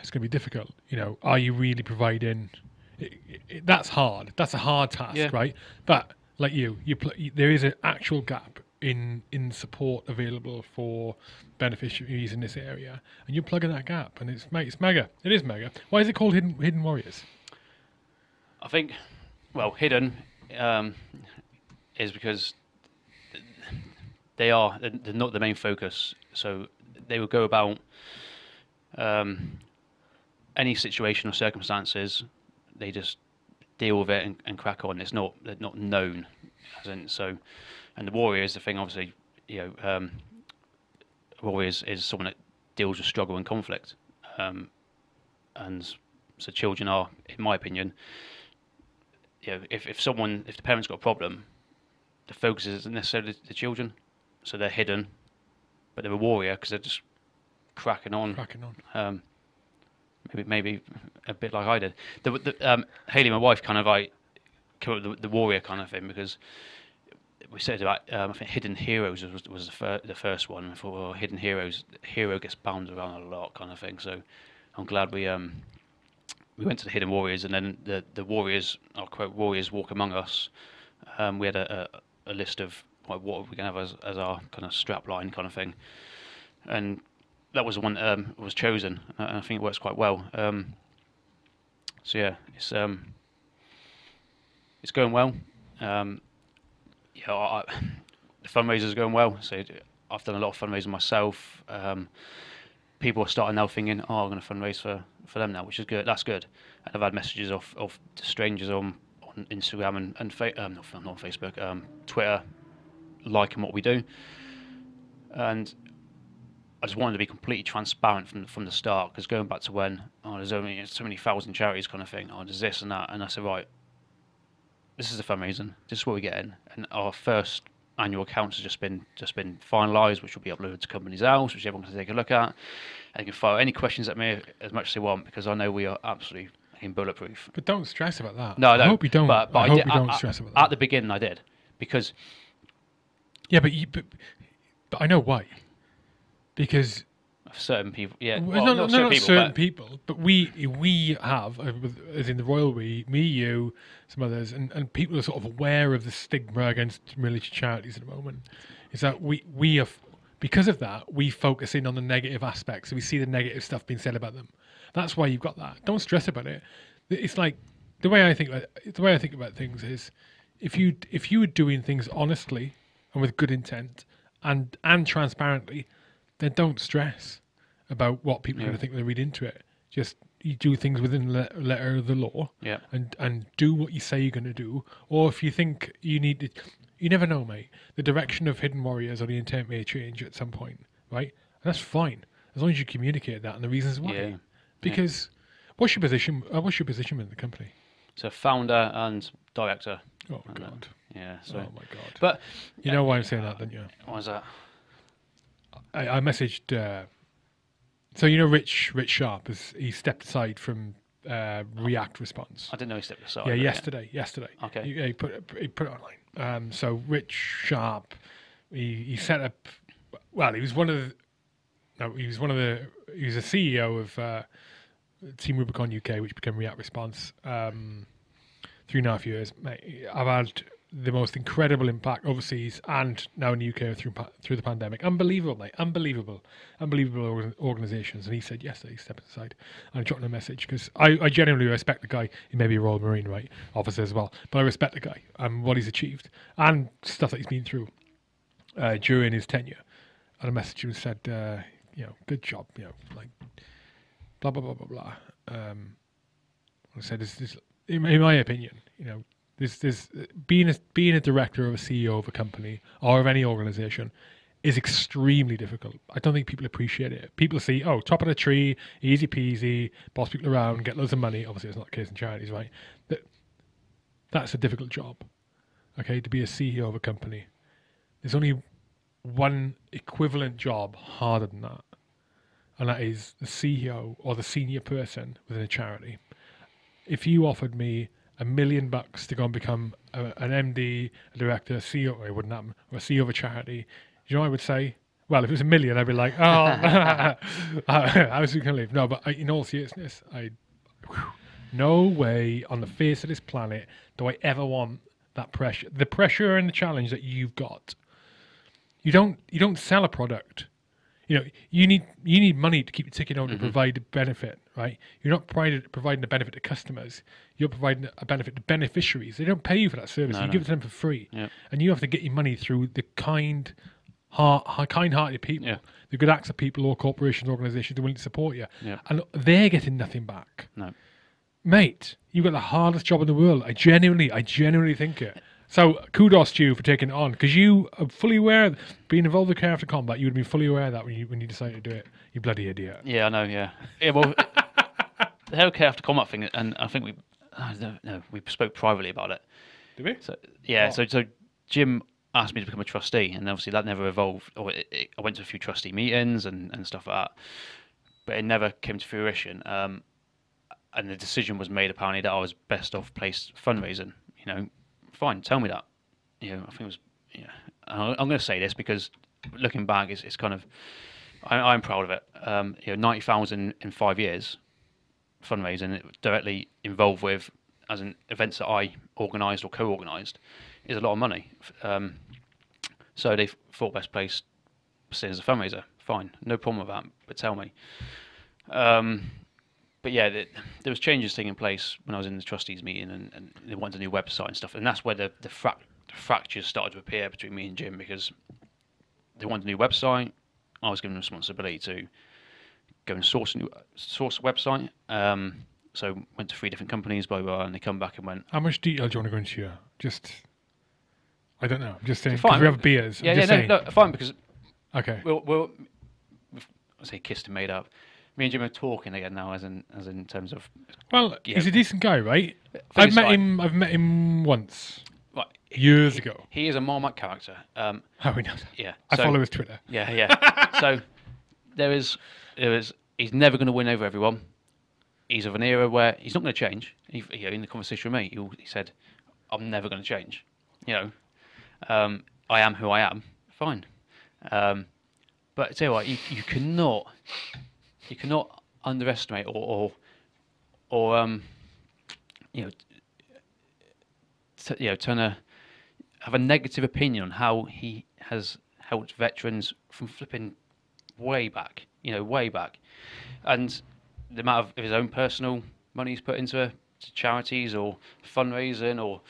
It's going to be difficult, you know. Are you really providing? It, it, that's hard. That's a hard task, Yeah. right? But like you, you, pl- there is an actual gap in in support available for beneficiaries in this area, and you're plugging that gap, and it's mate, it's mega. It is mega. Why is it called Hidden Hidden Warriors? I think, well, hidden um, is because they are they're not the main focus. So they will go about um, any situation or circumstances. They just deal with it and, and crack on. It's not they're not known, in, so. And the warrior is the thing. Obviously, you know, um, warriors is someone that deals with struggle and conflict, um, and so children are, in my opinion, you know, if, if someone, if the parents got a problem, the focus isn't necessarily the children, so they're hidden, but they're a warrior because they're just cracking on. Cracking on. Um, maybe maybe a bit like I did. The, the, um, Haley, my wife, kind of like came up with the, the warrior kind of thing because we said about um, I think Hidden Heroes was, was the, fir- the first one. I thought, well, Hidden Heroes, hero gets bound around a lot, kind of thing. So I'm glad we um we went to the Hidden Warriors, and then the the Warriors, I'll quote, Warriors walk among us. Um, we had a, a, a list of like, what are we going to have as, as our kind of strap line kind of thing, and that was the one that um, was chosen, and I think it works quite well. Um, so yeah, it's um, it's going well. Um, yeah, I, I, the fundraiser's are going well. So I've done a lot of fundraising myself. Um, people are starting now thinking, "Oh, I'm going to fundraise for, for them now," which is good. That's good. And I've had messages of of strangers on on Instagram and and fa- um, not, not on Facebook, um, Twitter, liking what we do. And I just wanted to be completely transparent from from the start because going back to when oh, there's only so many thousand charities kind of thing. Oh, there's this and that, and I said, right, this is the fundraising. This is what we get in, and our first annual accounts has just been just been finalised, which will be uploaded to Companies House, which everyone can take a look at. And you can fire any questions at me as much as they want because I know we are absolutely in bulletproof. But don't stress about that. No, I, don't, hope you don't. But, but I, I hope did, you don't at, stress about At the beginning, I did because yeah, but, you, but but I know why. Because certain people, yeah, well, well, no, no, not certain not people, certain but people, but we we have, uh, as in the royal we, me, you, some others, and, and people are sort of aware of the stigma against religious charities at the moment. Is that we we have because of that we focus in on the negative aspects, so we see the negative stuff being said about them. That's why you've got that. Don't stress about it. It's like the way I think about the way I think about things is if you if you were doing things honestly and with good intent and and transparently, then don't stress about what people are going to think when they read into it. Just you do things within the letter of the law, Yeah. and and do what you say you're going to do. Or if you think you need to, you never know, mate. The direction of Hidden Warriors or the intent may change at some point, right? And that's fine as long as you communicate that and the reasons why. Yeah. Because what's your position? Uh, what's your position in the company? so founder and director. Oh And, God! Yeah, so oh my God! but you know why I'm saying that, don't you? what was that? I, I messaged. Uh, so you know, Rich Rich Sharp is he stepped aside from uh, React Response. I didn't know he stepped aside. Yeah, yesterday. Yesterday. Okay. He, he put it, he put it online. Um, so Rich Sharp, he he set up. Well, he was one of the. No, he was one of the. He was a CEO of uh, Team Rubicon UK, which became React Response. Um, three and a half years, mate. I've had the most incredible impact overseas and now in the UK through through the pandemic. Unbelievable, mate. Unbelievable, unbelievable organisations. And he said yes, he stepped aside. And I dropped him a message because I, I genuinely respect the guy. He may be a Royal Marine, right, officer as well, but I respect the guy and what he's achieved and stuff that he's been through uh, during his tenure. And I messaged him and said, uh, you know, good job, you know, like blah blah blah blah blah. Um, I said, this, in my opinion, you know, this, this being a being a director of a CEO of a company or of any organization is extremely difficult. I don't think people appreciate it. People see, oh, top of the tree, easy peasy, boss people around, get loads of money. Obviously, it's not the case in charities, right? That that's a difficult job. Okay, to be a CEO of a company, there's only one equivalent job harder than that, and that is the CEO or the senior person within a charity. If you offered me a million bucks to go and become a, an MD, a director, a CEO, it wouldn't happen, or a CEO of a charity, you know what I would say? Well, if it was a million, I'd be like, oh, I was going to leave. No, but I, in all seriousness, I, no way on the face of this planet do I ever want that pressure, the pressure and the challenge that you've got. You don't, you don't sell a product. You know, you need you need money to keep ticking over to mm-hmm. provide benefit, right? You're not providing providing a benefit to customers. You're providing a benefit to beneficiaries. They don't pay you for that service. No, you no. give it to them for free, and you have to get your money through the kind, heart, kind-hearted people, Yeah. the good acts of people or corporations, organisations that are willing to support you, and they're getting nothing back No. mate, you've got the hardest job in the world. I genuinely, I genuinely think it. So kudos to you for taking it on because you are fully aware, of being involved with Care After Combat, you would have been fully aware of that when you when you decided to do it. You bloody idiot. Yeah, I know. Yeah. Yeah. Well, the healthcare after combat thing, and I think we, uh, no, no, we spoke privately about it. Did we? So yeah, What? so so Jim asked me to become a trustee, and obviously that never evolved. Or it, it, I went to a few trustee meetings and, and stuff like that, but it never came to fruition. Um, and the decision was made apparently that I was best off placed fundraising. You know, fine, tell me that. You know, I think it was. Yeah, I'm going to say this because looking back, it's, it's kind of. I, I'm proud of it. Um, you know, ninety thousand in five years, fundraising directly involved with as in events that I organised or co-organised is a lot of money. Um, So they thought best place seen as a fundraiser. Fine, no problem with that. But tell me. Um, but yeah, the, there was changes taking place when I was in the trustees meeting, and, and they wanted a new website and stuff, and that's where the the, frac- the fractures started to appear between me and Jim because they wanted a new website. I was given responsibility to go and source a new source website. Um, so went to three different companies, blah blah, blah, and they come back and went, How much detail do you want to go into here? Just, I don't know. I'm just saying, Fine. we have beers. I'm yeah, yeah, just no, saying. no, fine because Okay. we'll, we'll I say kissed and made up. Me and Jim are talking again now, as in as in terms of Well, Yeah. he's a decent guy, right? I've met him. I've met him once right, years ago. He is a Marmite character. Um, How we know that? yeah, I so- follow his Twitter. Yeah, yeah. so there is, He's never going to win over everyone. He's of an era where he's not going to change. He, you know, in the conversation with me, he, he said, "I'm never going to change." You know, um, I am who I am. Fine. Um, but tell you what, you, you cannot, you cannot underestimate or, or, or um, you know, t- you know, turn a have a negative opinion on how he has helped veterans from flipping way back, you know, way back, and the amount of his own personal money he's put into to charities or fundraising or,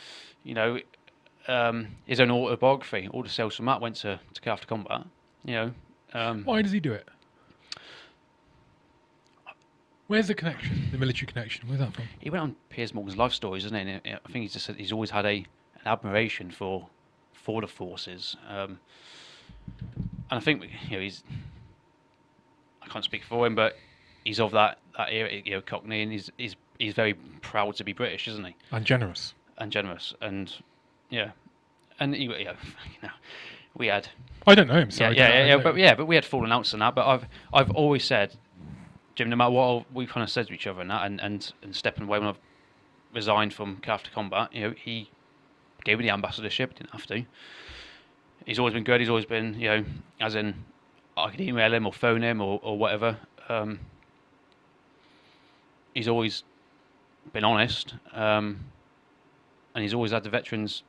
you know, um, his own autobiography. All the sales from that went to to After Combat. You know, um, Why does he do it? Where's the connection? The military connection. Where's that from? he went on Piers Morgan's life stories, isn't he? And I think he's just said he's always had a an admiration for for the forces, um, and I think you know he's. I can't speak for him, but he's of that that era, you know, Cockney, and he's he's he's very proud to be British, isn't he? And generous. And generous, and yeah, and he, you know, you know, we had I don't know him. So yeah, yeah, yeah, yeah, but yeah, but we had fallen outs and that. But I've I've always said, Jim, no matter what we kind of said to each other and that, and and, and stepping away when I've resigned from After Combat, you know, he gave me the ambassadorship. Didn't have to. He's always been good. He's always been, you know, as in I could email him or phone him or or whatever. Um, he's always been honest, um, and he's always had the veterans.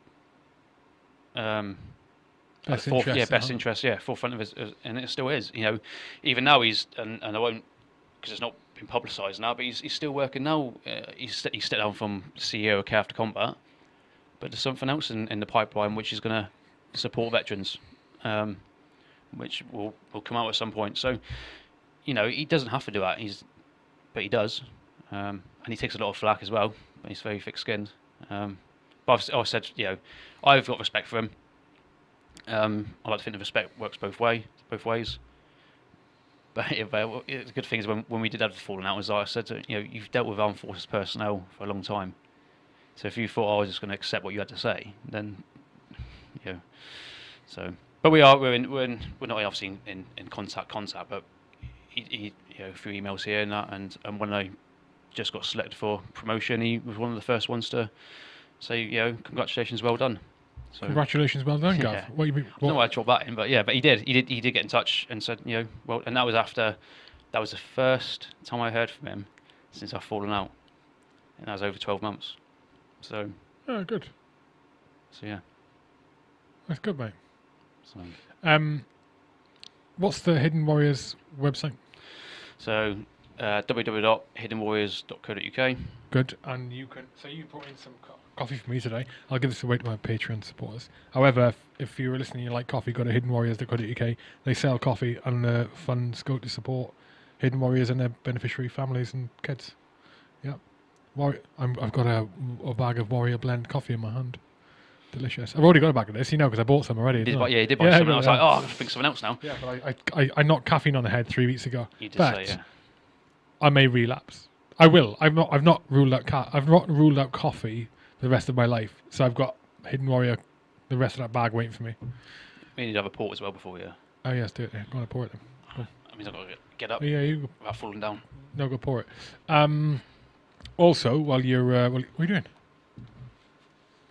Um, Best interest, yeah, best interest, yeah, forefront of his, and it still is. You know, even now he's and, and I won't because it's not been publicised now, but he's, he's still working now. Uh, he's st- he's stepped down from CEO of Care After Combat, but there's something else in, in the pipeline which is going to support veterans, um, which will will come out at some point. So, you know, he doesn't have to do that. He's, but he does, um, and he takes a lot of flack as well. But he's very thick-skinned. Um, but I've, s- I've said, you know, I've got respect for him. Um, I like to think the respect works both way, both ways. But, yeah, but the good thing is when, when we did have the falling out, was I said, you know, you've dealt with armed forces personnel for a long time. So if you thought I was just going to accept what you had to say, then, you know, so. But we are we're in, we're, in, we're not obviously in, in, in contact contact, but he, he you know through emails here and that, and and when I just got selected for promotion, he was one of the first ones to say, you know, congratulations, well done. So Congratulations, well done, Gav. Yeah. What you mean? I know What, why I dropped that in, but yeah, but he did. He did. He did get in touch and said, you know, well, and that was after. That was the first time I heard from him since I've fallen out, and that was over twelve months. So, oh, good. so yeah. That's good, mate. So, Um, what's the Hidden Warriors website? so uh, www.hiddenwarriors.co.uk. Good. And you can. So you brought in some co- coffee for me today. I'll give this away to my Patreon supporters. However, if, if you're listening, and you like coffee, go to hiddenwarriors.co.uk. They sell coffee, and the funds go to support Hidden Warriors and their beneficiary families and kids. Yep. Warrior, I'm, I've got a, a bag of Warrior Blend coffee in my hand. Delicious. I've already got a bag of this, you know, because I bought some already. He did buy, yeah, he did buy Yeah, something. I was like, oh, I think something else now. Yeah, but I, I, I, knocked caffeine on the head three weeks ago. You did but say, yeah. I may relapse. I will. I've not. I've not ruled out. Ca- I've not ruled out coffee the rest of my life. So I've got Hidden Warrior, the rest of that bag waiting for me. We need to have a port as well before we. Uh, Oh yes, do it. Yeah, go on, pour it. Then. I mean, I've got to get- up yeah, you go. without falling down. No, go pour it. Um, also, while you're, uh, what are you doing?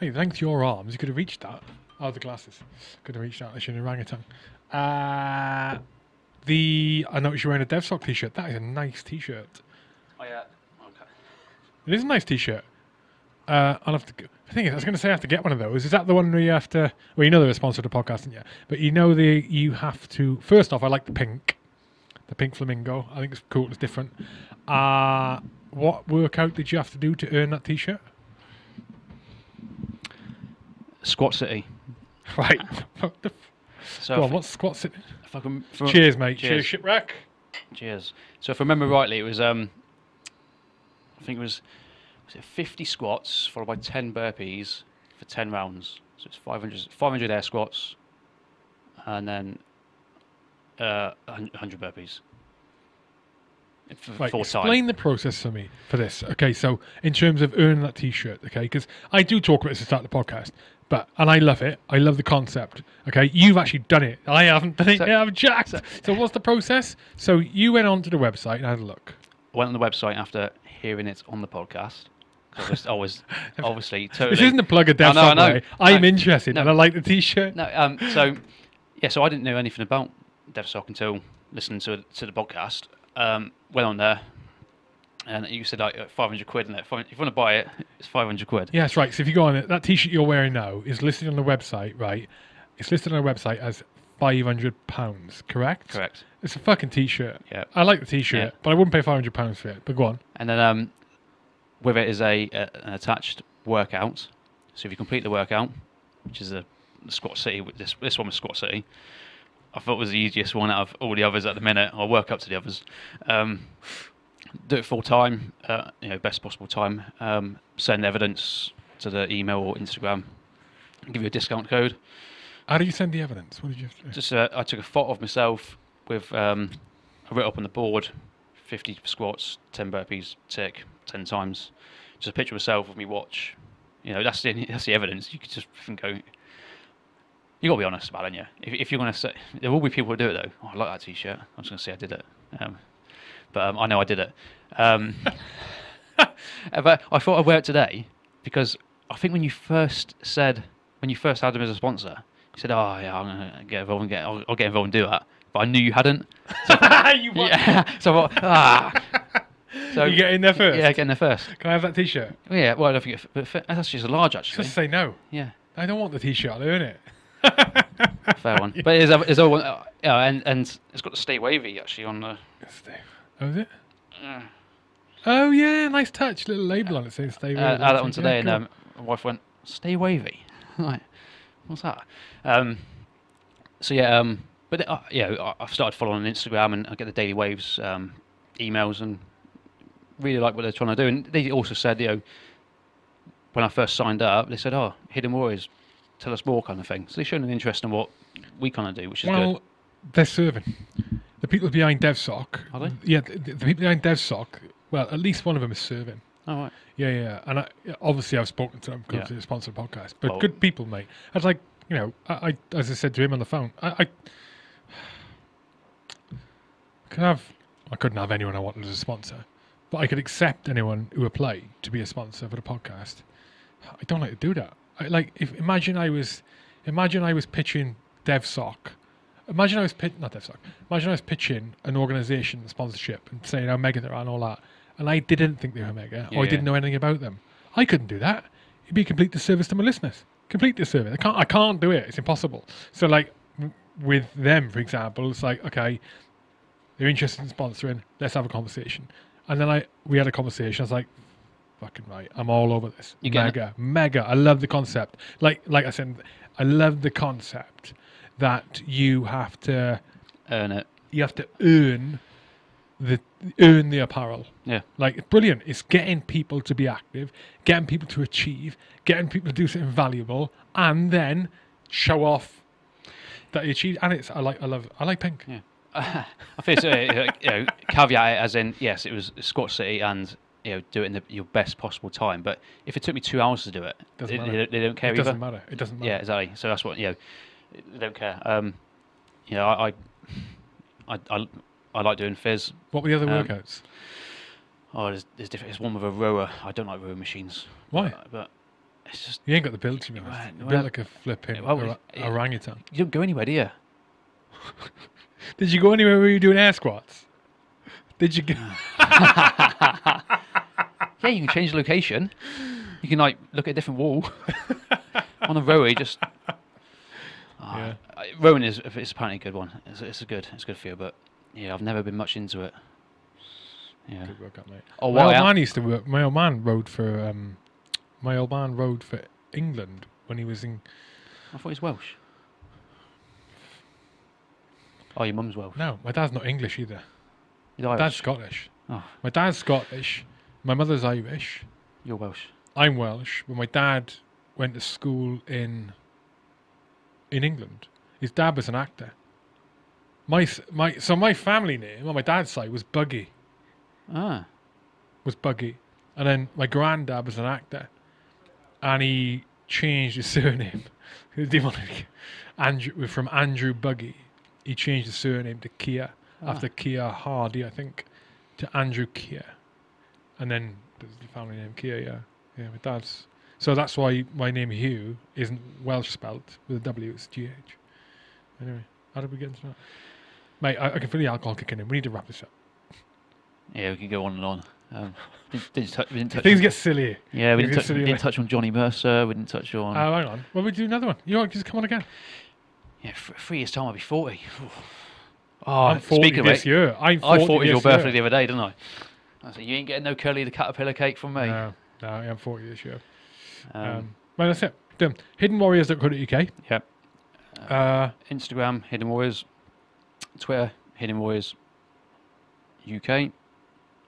Hey, thanks your arms, you could have reached that. Oh, the glasses. Could have reached out. It's an orangutan. Uh, the I noticed you're wearing a DevSock t-shirt. That is a nice t-shirt. Oh yeah. Okay. It is a nice t-shirt. Uh, I'll have to. Go. The thing is, I was going to say I have to get one of those. Is that the one where you have to? Well, you know they're a sponsor to the podcast, yeah. But you know the you have to. First off, I like the pink, the pink flamingo. I think it's cool. It's different. Uh what workout did you have to do to earn that T-shirt? Squat City. Right. What the f- So Go on, what's what's it? if I can, for- Cheers, mate. Cheers, Cheers. shipwreck. Cheers. So if I remember rightly, it was um, I think it was was it 50 squats followed by 10 burpees for 10 rounds. So it's 500 500 air squats, and then uh 100 burpees. Right, explain the process for me for this. Okay, so in terms of earning that T-shirt, okay, because I do talk about this at the start of the podcast, but and I love it. I love the concept. Okay, you've actually done it. I haven't done it. So- I'm jacked. So, what's the process? So you went onto the website and had a look. I went on the website after hearing it on the podcast. I was, I was obviously totally. This isn't a plug of I know, I know. I'm No, interested no. and I like the T-shirt. No, um, so yeah, so I didn't know anything about DevSoc until listening to to the podcast. Um, went on there, and you said like 500 quid in it. If you want to buy it, it's 500 quid. Yeah, that's right. So if you go on it, that T-shirt you're wearing now is listed on the website, right? It's listed on the website as five hundred pounds. Correct. Correct. It's a fucking T-shirt. Yeah. I like the T-shirt, Yeah. but I wouldn't pay five hundred pounds for it. But go on. And then um, with it is a, a an attached workout. So if you complete the workout, which is a, the Squat City, this this one was Squat City. I thought it was the easiest one out of all the others at the minute. I'll work up to the others. Um, do it full time, uh, you know, best possible time. Um, send evidence to the email or Instagram. Give you a discount code. How do you send the evidence? What did you? Have to? Just uh, I took a photo of myself with um, I wrote up on the board, 50 squats, 10 burpees, tick, 10 times. Just a picture of myself with me watch. You know, that's the that's the evidence. You could just think go. You got to be honest about it, yeah. If, if you're going to say, there will be people who do it though. Oh, I like that t-shirt. I'm just going to say I did it. Um, but um, I know I did it. Um, but I thought I'd wear it today because I think when you first said, when you first had him as a sponsor, you said, "Oh yeah, I'm gonna get involved and get, I'll, I'll get involved and do that." But I knew you hadn't. you want- Yeah. so I thought, ah. So you get in there first. yeah, get in there first. Can I have that T-shirt? Yeah. Well, I don't think it, but fit- that's just a large actually. Just say no. Yeah. I don't want the T-shirt. I'll earn it. Fair one. But there's a, there's a one. Uh, yeah, and and it's got the stay wavy actually on the. Oh, is it? Uh, Oh yeah, nice touch. Little label on it saying "Stay." uh, Wavy." had that one today, and um, my wife went, "Stay wavy." like, what's that? Um, so yeah, um, but uh, yeah, I- I've started following on Instagram, and I get the Daily Waves um, emails, and really like what they're trying to do. And they also said, you know, when I first signed up, they said, "Oh, Hidden Warriors, tell us more," kind of thing. So they've shown an interest in what we kind of do, which is well, good. they're serving. The people behind DevSoc. Are they? Yeah, the, the people behind DevSoc. Well, at least one of them is serving. All right. Yeah, yeah. And I, obviously, I've spoken to them because Yeah. they're a sponsored podcast. But Well- good people, mate. I was like, you know, I, I as I said to him on the phone, I, I could have, I couldn't have anyone I wanted as a sponsor, but I could accept anyone who applied to be a sponsor for the podcast. I don't like to do that. I like if imagine I was, imagine I was pitching DevSoc. Imagine I was pitching not DevSoc. Imagine I was pitching an organization sponsorship and saying how mega they are and all that, and I didn't think they were mega or I didn't know anything about them. I couldn't do that. It'd be a complete disservice to my listeners. Complete disservice. I can't. I can't do it. It's impossible. So like w- with them, for example, it's like okay, they're interested in sponsoring. Let's have a conversation. And then I we had a conversation. I was like, fucking right. I'm all over this. You it? mega, mega. I love the concept. Like like I said, I love the concept that you have to Earn it. you have to earn the earn the apparel. Yeah. Like it's brilliant. It's getting people to be active, getting people to achieve, getting people to do something valuable, and then show off that you achieved. And it's I like I love I like pink. Yeah. I feel so, uh, you know, caveat as in, yes, it was Squat City and, you know, do it in the, your best possible time. But if it took me two hours to do it, Doesn't they, they don't- care It doesn't either. matter. It doesn't matter. Yeah, exactly. So that's what, you know, they don't care. Um, you know, I, I, I, I, like doing fizz. What were the other Um, workouts? Oh, there's, there's different. There's one with a rower. I don't like rower machines. Why? But, but it's just, You ain't got the build to be honest. You're well- built like a flipping well, ora- yeah. orangutan. you don't go anywhere, do you? Did you go anywhere where you were doing air squats? Did you go? Yeah, you can change the location. You can like look at a different wall on a rowie. Just Yeah. I- rowing is it's apparently a good one. It's, it's a good it's a good feel, but yeah, I've never been much into it. Yeah. Good workout, mate. Oh, my old I man used to work. My old man rode for. Um, my old man rode for England when he was in. I thought he was Welsh. Oh, your mum's Welsh. No, my dad's not English either. Irish. dad's Scottish. Oh. My dad's Scottish. My mother's Irish. You're Welsh. I'm Welsh, but my dad went to school in in England. His dad was an actor. My my so my family name on my dad's side was Buggy. Ah. Was Buggy, and then my granddad was an actor, and he changed his surname. He didn't want to- Andrew from Andrew Buggy. He changed his surname to Keir Ah. after Keir Hardie, I think, to Andrew Keir, and then the family name Keir. Yeah, yeah. My dad's. So that's why my name Hugh isn't Welsh spelt with a W. It's G H. Anyway, how did we get into that? Mate, I, I can feel the alcohol kicking in. We need to wrap this up. Yeah, we can go on and on. Um, didn't, didn't touch, we didn't touch Things on, get silly. yeah, we didn't touch, didn't touch on Johnny Mercer. We didn't touch on. Oh, hang on. Well, we do another one. You want to just come on again? yeah, f- three years time I'll be forty. Oh, I'm 40 speaking of this it, year. I'm 40 I thought it was your birthday year. the other day, didn't I? I said you ain't getting no curly the caterpillar cake from me. No, no, I'm 40 this year. Um, Um, well, that's it. Done. Hiddenwarriors.co.uk. Yep. Uh, Instagram Hidden Warriors, Twitter Hidden Warriors UK,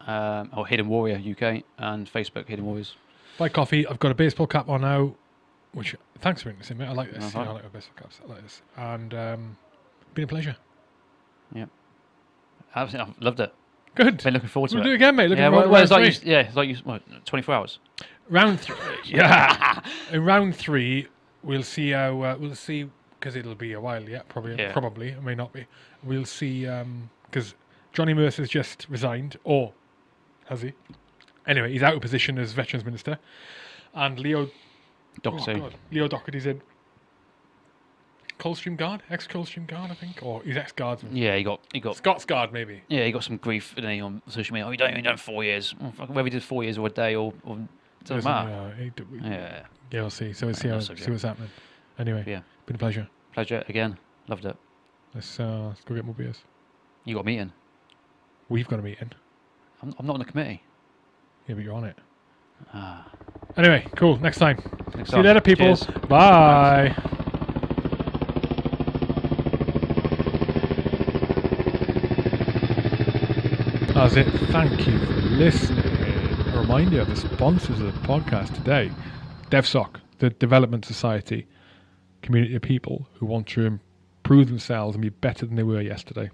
um, or Hidden Warrior UK, and Facebook Hidden Warriors. buy coffee. I've got a baseball cap on now, which thanks for bringing this, mate. I like this. Yeah, I like my baseball caps. I like this. And um, been a pleasure. Yep. Absolutely, I've loved it. Good. Been looking forward to We'll it. do it again, mate. Looking yeah, forward well, to well, it's like you, yeah, it's like you, what, 24 hours. Round three. yeah. In round three, we'll see how. Uh, we'll see because it'll be a while yet. Probably. Yeah. Probably. It may not be. We'll see. Because Johnny Mercer's just resigned, or has he? Anyway, he's out of position as Veterans Minister, and Leo. Doctor. Oh. Leo Docherty's in. Coldstream Guard, ex Coldstream Guard, I think, or he's ex Guardsman. yeah, he got he got Scots Guard, maybe. yeah he got some grief he, on social media. Oh, you don't even done four years. Fucking whether he did four years or a day or, or doesn't matter. Yeah, he d- we- Yeah, yeah, we'll see. So we'll see, how, see what's happening. Anyway, Yeah. been a pleasure. pleasure again. Loved it. Let's, uh, let's go get more beers. You got a meeting. We've got a meeting. I'm, I'm not on the committee. Yeah, but you're on it. Ah, Anyway, cool. Next time. next See you time. later, people. Cheers. Bye. That's it. Thank you for listening. A reminder of the sponsors of the podcast today DevSoc, the Development Society, community of people who want to improve themselves and be better than they were yesterday.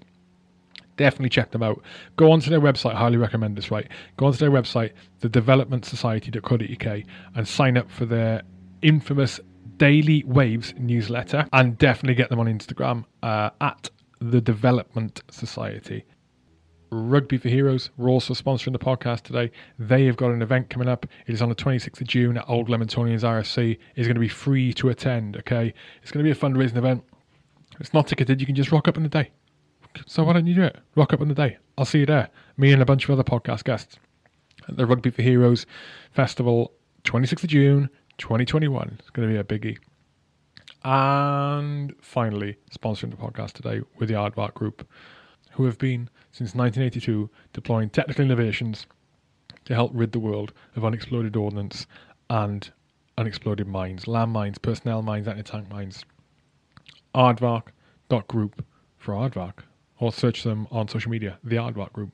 Definitely check them out. Go onto their website, highly recommend this, right? Go onto their website, thedevelopmentsociety.co.uk, and sign up for their infamous Daily Waves newsletter. And definitely get them on Instagram uh, at the Development Society. Rugby for Heroes were also sponsoring the podcast today. They have got an event coming up. It is on the 26th of June at Old Leamingtonians RFC. It's going to be free to attend, okay? It's going to be a fundraising event. It's not ticketed. You can just rock up in the day. So why don't you do it? Rock up in the day. I'll see you there. Me and a bunch of other podcast guests at the Rugby for Heroes Festival, 26th of June, 2021. It's going to be a biggie. And finally, sponsoring the podcast today with the Aardvark Group, who have been since 1982 deploying technical innovations to help rid the world of unexploded ordnance and unexploded mines, landmines, personnel mines, anti-tank mines. Aardvark.group for Aardvark, or search them on social media, the Aardvark Group.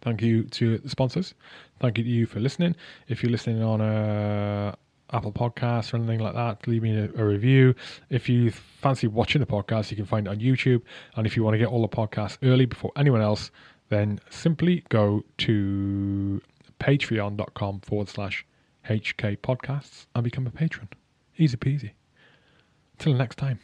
Thank you to the sponsors. Thank you to you for listening. If you're listening on a Apple Podcasts or anything like that, leave me a, a review. If you fancy watching the podcast, you can find it on YouTube. And if you want to get all the podcasts early before anyone else, then simply go to patreon.com forward slash HK podcasts and become a patron. Easy peasy. Till next time.